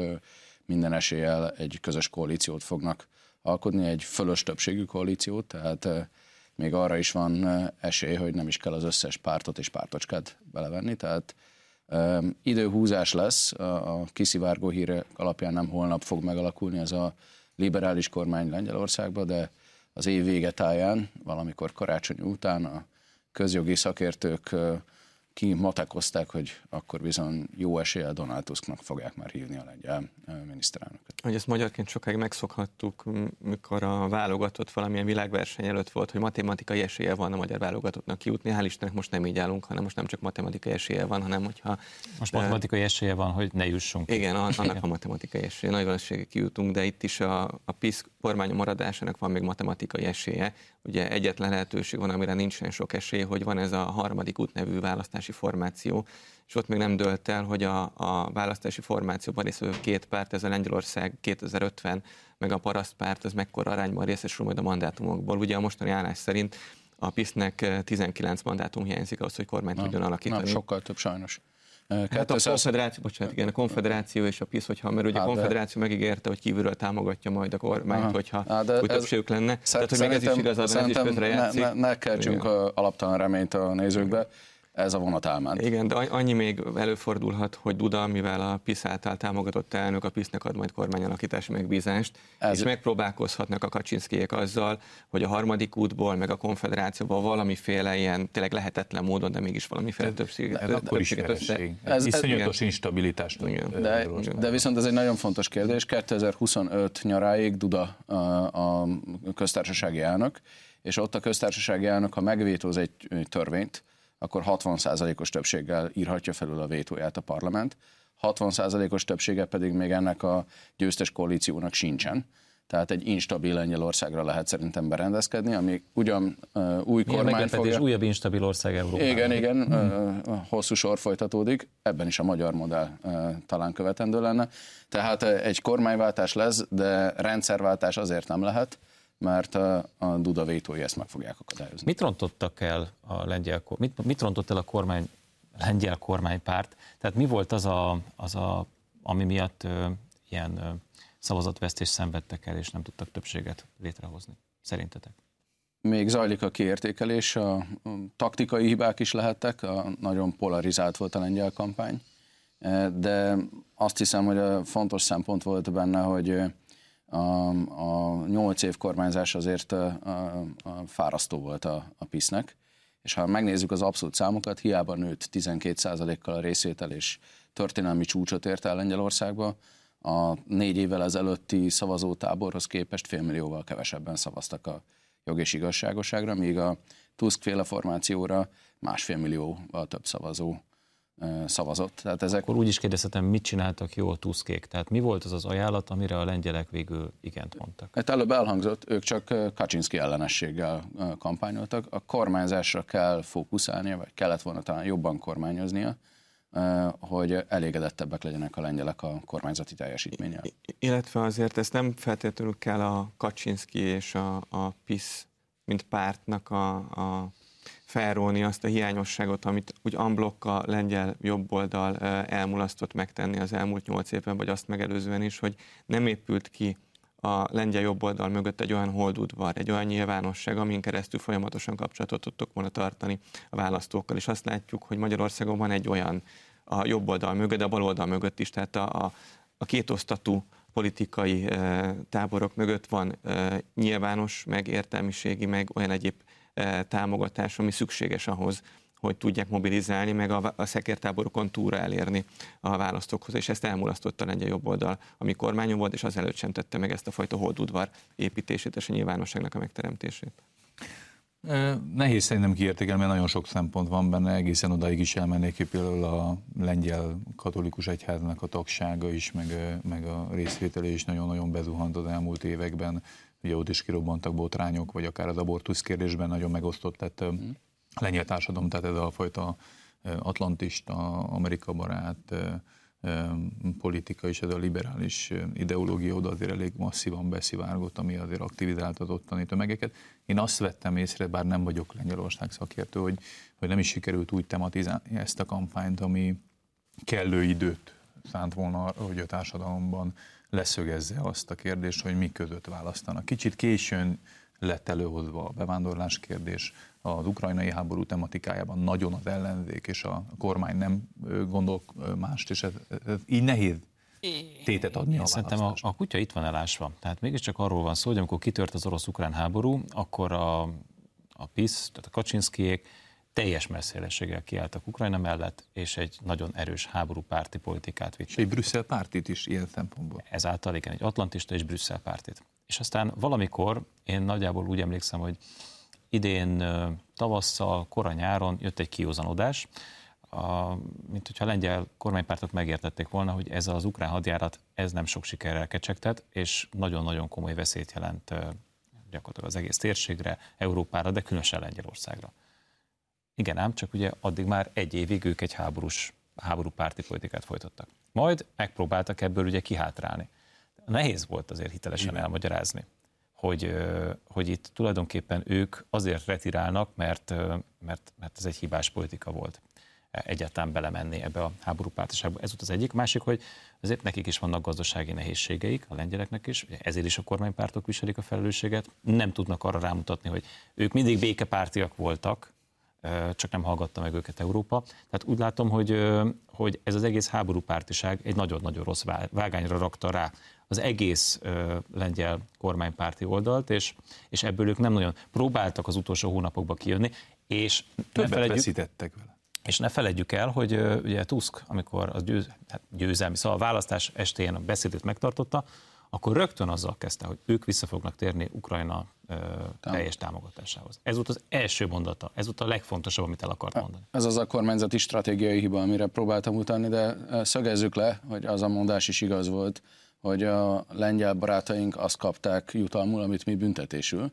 Speaker 4: minden eséllyel egy közös koalíciót fognak alkotni, egy fölös többségű koalíciót, tehát még arra is van esély, hogy nem is kell az összes pártot és pártocskát belevenni, tehát időhúzás lesz, a, a kiszivárgó hírek alapján nem holnap fog megalakulni ez a liberális kormány Lengyelországba, de az év vége táján, valamikor karácsony után a közjogi szakértők ki matekozták, hogy akkor bizony jó eséllyel Donald Tusknak fogják már hívni a lengyel miniszterelnököt.
Speaker 2: Hogy ezt magyarként sokáig megszokhattuk, mikor a válogatott valamilyen világverseny előtt volt, hogy matematikai esélye van a magyar válogatottnak kijutni. Hál' Istennek most nem így állunk, hanem most nem csak matematikai esélye van, hanem hogyha...
Speaker 1: Most de, matematikai esélye van, hogy ne jussunk.
Speaker 2: Igen, annak a matematikai esélye. Nagy valószínűséggel kijutunk, de itt is a, a PISZ kormány maradásának van még matematikai esélye. Ugye egyetlen lehetőség van, amire nincsen sok esély, hogy van ez a harmadik út nevű választási formáció, és ott még nem dölt el, hogy a, a választási formációban részvevő két párt, ez a Lengyelország 2050, meg a parasztpárt, az mekkora arányban részesül majd a mandátumokból. Ugye a mostani állás szerint a PISZ-nek 19 mandátum hiányzik ahhoz, hogy kormányt tudjon alakítani.
Speaker 4: Nem, sokkal több sajnos.
Speaker 2: Hát a konfederáció, bocsánat, igen, a konfederáció és a PISZ, hogyha, mert ugye a konfederáció de... megígérte, hogy kívülről támogatja majd a kormányt, Aha. hogyha hát de úgy többségük lenne.
Speaker 4: Tehát, hogy még ez is igaz, ez is ne, ne, ne keltsünk alaptalan reményt a nézőkbe. Ez a vonat elment.
Speaker 2: Igen, de annyi még előfordulhat, hogy Duda, mivel a PISZ által támogatott elnök a PISZ-nek ad majd kormányalakítási megbízást, ez... és megpróbálkozhatnak a Kaczynszkijék azzal, hogy a harmadik útból, meg a konfederációból valamiféle ilyen tényleg lehetetlen módon, de mégis valamiféle többséget,
Speaker 3: de, többséget össze. Ez, Iszonyatos instabilitást.
Speaker 4: Igen. De, de viszont ez egy nagyon fontos kérdés. 2025 nyaráig Duda a, a köztársasági elnök, és ott a köztársasági elnök, ha megvétóz egy törvényt, akkor 60%-os többséggel írhatja felül a vétóját a parlament, 60%-os többsége pedig még ennek a győztes koalíciónak sincsen. Tehát egy instabil Lengyelországra lehet szerintem berendezkedni, ami ugyan uh, új Milyen kormány fogja...
Speaker 1: újabb instabil ország Európában.
Speaker 4: Igen, igen, uh, hosszú sor folytatódik, ebben is a magyar modell uh, talán követendő lenne. Tehát uh, egy kormányváltás lesz, de rendszerváltás azért nem lehet, mert a Duda vétói ezt meg fogják akadályozni.
Speaker 1: Mit rontottak el a lengyel, mit, mit rontott el a kormány, a lengyel kormánypárt? Tehát mi volt az, a, az a, ami miatt ö, ilyen ö, szavazatvesztést szenvedtek el, és nem tudtak többséget létrehozni? Szerintetek?
Speaker 4: Még zajlik a kiértékelés, a taktikai hibák is lehettek, a, nagyon polarizált volt a lengyel kampány, de azt hiszem, hogy a fontos szempont volt benne, hogy a, a 8 év kormányzás azért a, a, a fárasztó volt a, a PISZ-nek, és ha megnézzük az abszolút számokat, hiába nőtt 12%-kal a részvétel, és történelmi csúcsot ért el Lengyelországba, a négy évvel ezelőtti szavazótáborhoz képest félmillióval kevesebben szavaztak a jog és igazságoságra, míg a Tusk féle formációra másfél millióval több szavazó szavazott.
Speaker 1: Tehát ezek... Akkor úgy is kérdezhetem, mit csináltak jó a Tuskék? Tehát mi volt az az ajánlat, amire a lengyelek végül igent mondtak?
Speaker 4: Hát előbb elhangzott, ők csak Kaczynszki ellenességgel kampányoltak. A kormányzásra kell fókuszálnia, vagy kellett volna talán jobban kormányoznia, hogy elégedettebbek legyenek a lengyelek a kormányzati teljesítménnyel.
Speaker 2: Illetve azért ezt nem feltétlenül kell a Kaczynszki és a, a PISZ, mint pártnak a, a felróni azt a hiányosságot, amit úgy amblok a lengyel jobboldal elmulasztott megtenni az elmúlt nyolc évben, vagy azt megelőzően is, hogy nem épült ki a lengyel jobboldal mögött egy olyan holdudvar, egy olyan nyilvánosság, amin keresztül folyamatosan kapcsolatot tudtok volna tartani a választókkal. És azt látjuk, hogy Magyarországon van egy olyan a jobboldal mögött, de a baloldal mögött is, tehát a, a, a kétosztatú politikai e, táborok mögött van e, nyilvános, meg értelmiségi, meg olyan egyéb támogatás, ami szükséges ahhoz, hogy tudják mobilizálni, meg a, a szekértáborokon túra elérni a választókhoz, és ezt elmulasztotta lengyel jobb oldal, ami kormányon volt, és azelőtt sem tette meg ezt a fajta holdudvar építését és a nyilvánosságnak a megteremtését.
Speaker 3: Nehéz szerintem kiértékelni, mert nagyon sok szempont van benne, egészen odaig is elmennék, például a lengyel katolikus egyháznak a tagsága is, meg, meg a részvétele is nagyon-nagyon bezuhant az elmúlt években ugye ott is kirobbantak botrányok, vagy akár az abortusz kérdésben nagyon megosztott lett mm. a lengyel társadalom, tehát ez a fajta atlantista, Amerika barát politika és ez a liberális ideológia oda azért elég masszívan beszivárgott, ami azért aktivizált az ottani tömegeket. Én azt vettem észre, bár nem vagyok Lengyelország szakértő, hogy, hogy nem is sikerült úgy tematizálni ezt a kampányt, ami kellő időt szánt volna, hogy a társadalomban leszögezze azt a kérdést, hogy mi között választanak. Kicsit későn lett előhozva a bevándorlás kérdés, az ukrajnai háború tematikájában nagyon az ellenzék és a kormány nem gondol mást, és ez, ez így nehéz tétet adni Én a
Speaker 1: Szerintem a, a kutya itt van elásva. Tehát mégiscsak arról van szó, hogy amikor kitört az orosz-ukrán háború, akkor a, a PISZ, tehát a Kaczynszkijék teljes messzélességgel kiálltak Ukrajna mellett, és egy nagyon erős háborúpárti politikát vittek. És
Speaker 3: egy Brüsszel pártit is ilyen szempontból.
Speaker 1: Ezáltal igen, egy atlantista és Brüsszel pártit. És aztán valamikor, én nagyjából úgy emlékszem, hogy idén tavasszal, kora nyáron jött egy kiózanodás, a, mint hogyha a lengyel kormánypártok megértették volna, hogy ez az ukrán hadjárat, ez nem sok sikerrel kecsegtet, és nagyon-nagyon komoly veszélyt jelent gyakorlatilag az egész térségre, Európára, de különösen Lengyelországra. Igen ám, csak ugye addig már egy évig ők egy háborús, háború párti politikát folytattak. Majd megpróbáltak ebből ugye kihátrálni. Nehéz volt azért hitelesen Igen. elmagyarázni, hogy, hogy itt tulajdonképpen ők azért retirálnak, mert, mert, mert ez egy hibás politika volt egyáltalán belemenni ebbe a háború pártiságba. Ez volt az egyik. Másik, hogy azért nekik is vannak gazdasági nehézségeik, a lengyeleknek is, ezért is a kormánypártok viselik a felelősséget. Nem tudnak arra rámutatni, hogy ők mindig békepártiak voltak, csak nem hallgatta meg őket Európa. Tehát úgy látom, hogy, hogy ez az egész háború pártiság egy nagyon-nagyon rossz vágányra rakta rá az egész lengyel kormánypárti oldalt, és, és ebből ők nem nagyon próbáltak az utolsó hónapokba kijönni, és
Speaker 3: Többet ne veszítettek vele.
Speaker 1: És ne felejtjük el, hogy ugye Tusk, amikor az győz, hát győzelmi, szóval a választás estén a beszédét megtartotta, akkor rögtön azzal kezdte, hogy ők vissza fognak térni Ukrajna ö, teljes támogatásához. Ez volt az első mondata, ez volt a legfontosabb, amit el akart mondani.
Speaker 4: Ez az a kormányzati stratégiai hiba, amire próbáltam utalni, de szögezzük le, hogy az a mondás is igaz volt, hogy a lengyel barátaink azt kapták jutalmul, amit mi büntetésül,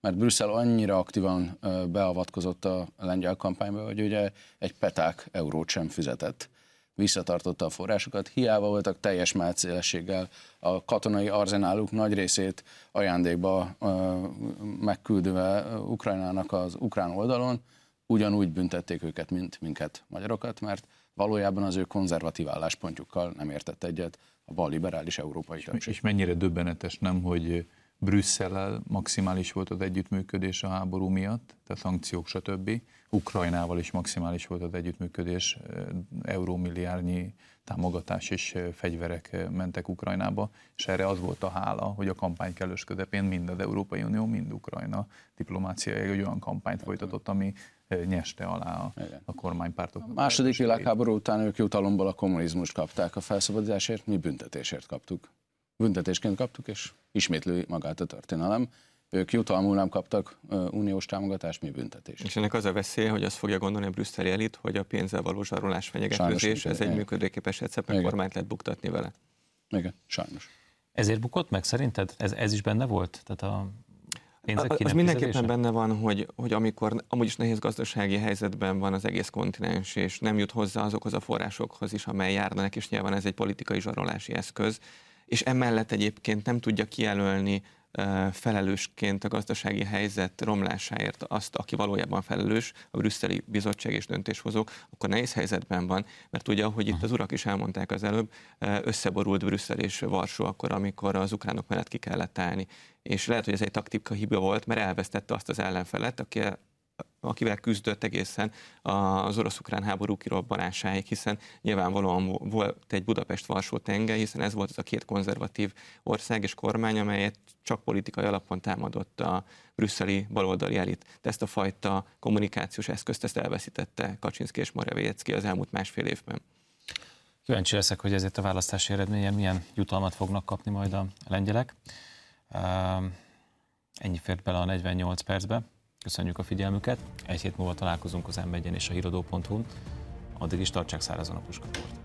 Speaker 4: mert Brüsszel annyira aktívan beavatkozott a lengyel kampányba, hogy ugye egy peták eurót sem fizetett visszatartotta a forrásokat, hiába voltak teljes mátszélességgel a katonai arzenáluk nagy részét ajándékba megküldve Ukrajnának az ukrán oldalon, ugyanúgy büntették őket, mint minket magyarokat, mert valójában az ő konzervatív álláspontjukkal nem értett egyet a bal liberális európai
Speaker 3: többség. És mennyire döbbenetes nem, hogy Brüsszellel maximális volt az együttműködés a háború miatt, tehát szankciók, stb. Ukrajnával is maximális volt az együttműködés, eurómilliárdnyi támogatás és fegyverek mentek Ukrajnába, és erre az volt a hála, hogy a kampány kellős közepén mind az Európai Unió, mind Ukrajna diplomáciai egy olyan kampányt folytatott, ami nyeste alá a, a kormánypártok. A
Speaker 4: második világháború után ők jutalomból a kommunizmust kapták a felszabadításért, mi büntetésért kaptuk. Büntetésként kaptuk, és ismétlő magát a történelem. Ők jutalmul nem kaptak uniós támogatást, mi büntetés.
Speaker 2: És ennek az a veszélye, hogy azt fogja gondolni a brüsszeli elit, hogy a pénzzel való zsarolás fenyegetőzés, ez egy működőképes recepet, kormányt lehet buktatni vele.
Speaker 4: Igen, sajnos.
Speaker 1: Ezért bukott meg szerinted? Ez, ez is benne volt? Tehát a
Speaker 2: pénzek Az mindenképpen benne van, hogy, hogy amikor amúgy is nehéz gazdasági helyzetben van az egész kontinens, és nem jut hozzá azokhoz a forrásokhoz is, amely járnak, és nyilván ez egy politikai zsarolási eszköz, és emellett egyébként nem tudja kijelölni felelősként a gazdasági helyzet romlásáért azt, aki valójában felelős, a brüsszeli bizottság és döntéshozók, akkor nehéz helyzetben van, mert ugye, ahogy itt az urak is elmondták az előbb, összeborult Brüsszel és Varsó akkor, amikor az ukránok mellett ki kellett állni. És lehet, hogy ez egy taktika hiba volt, mert elvesztette azt az ellenfelet, aki akivel küzdött egészen az orosz-ukrán háború kirobbanásáig, hiszen nyilvánvalóan volt egy Budapest-Varsó tenge, hiszen ez volt az a két konzervatív ország és kormány, amelyet csak politikai alapon támadott a brüsszeli baloldali elit. De ezt a fajta kommunikációs eszközt ezt elveszítette Kaczynszki és Morawiecki az elmúlt másfél évben.
Speaker 1: Kíváncsi leszek, hogy ezért a választási eredményen milyen jutalmat fognak kapni majd a lengyelek. Ennyi fért bele a 48 percbe. Köszönjük a figyelmüket. Egy hét múlva találkozunk az m és a híradó.hu-n. Addig is tartsák szárazon a puskaport.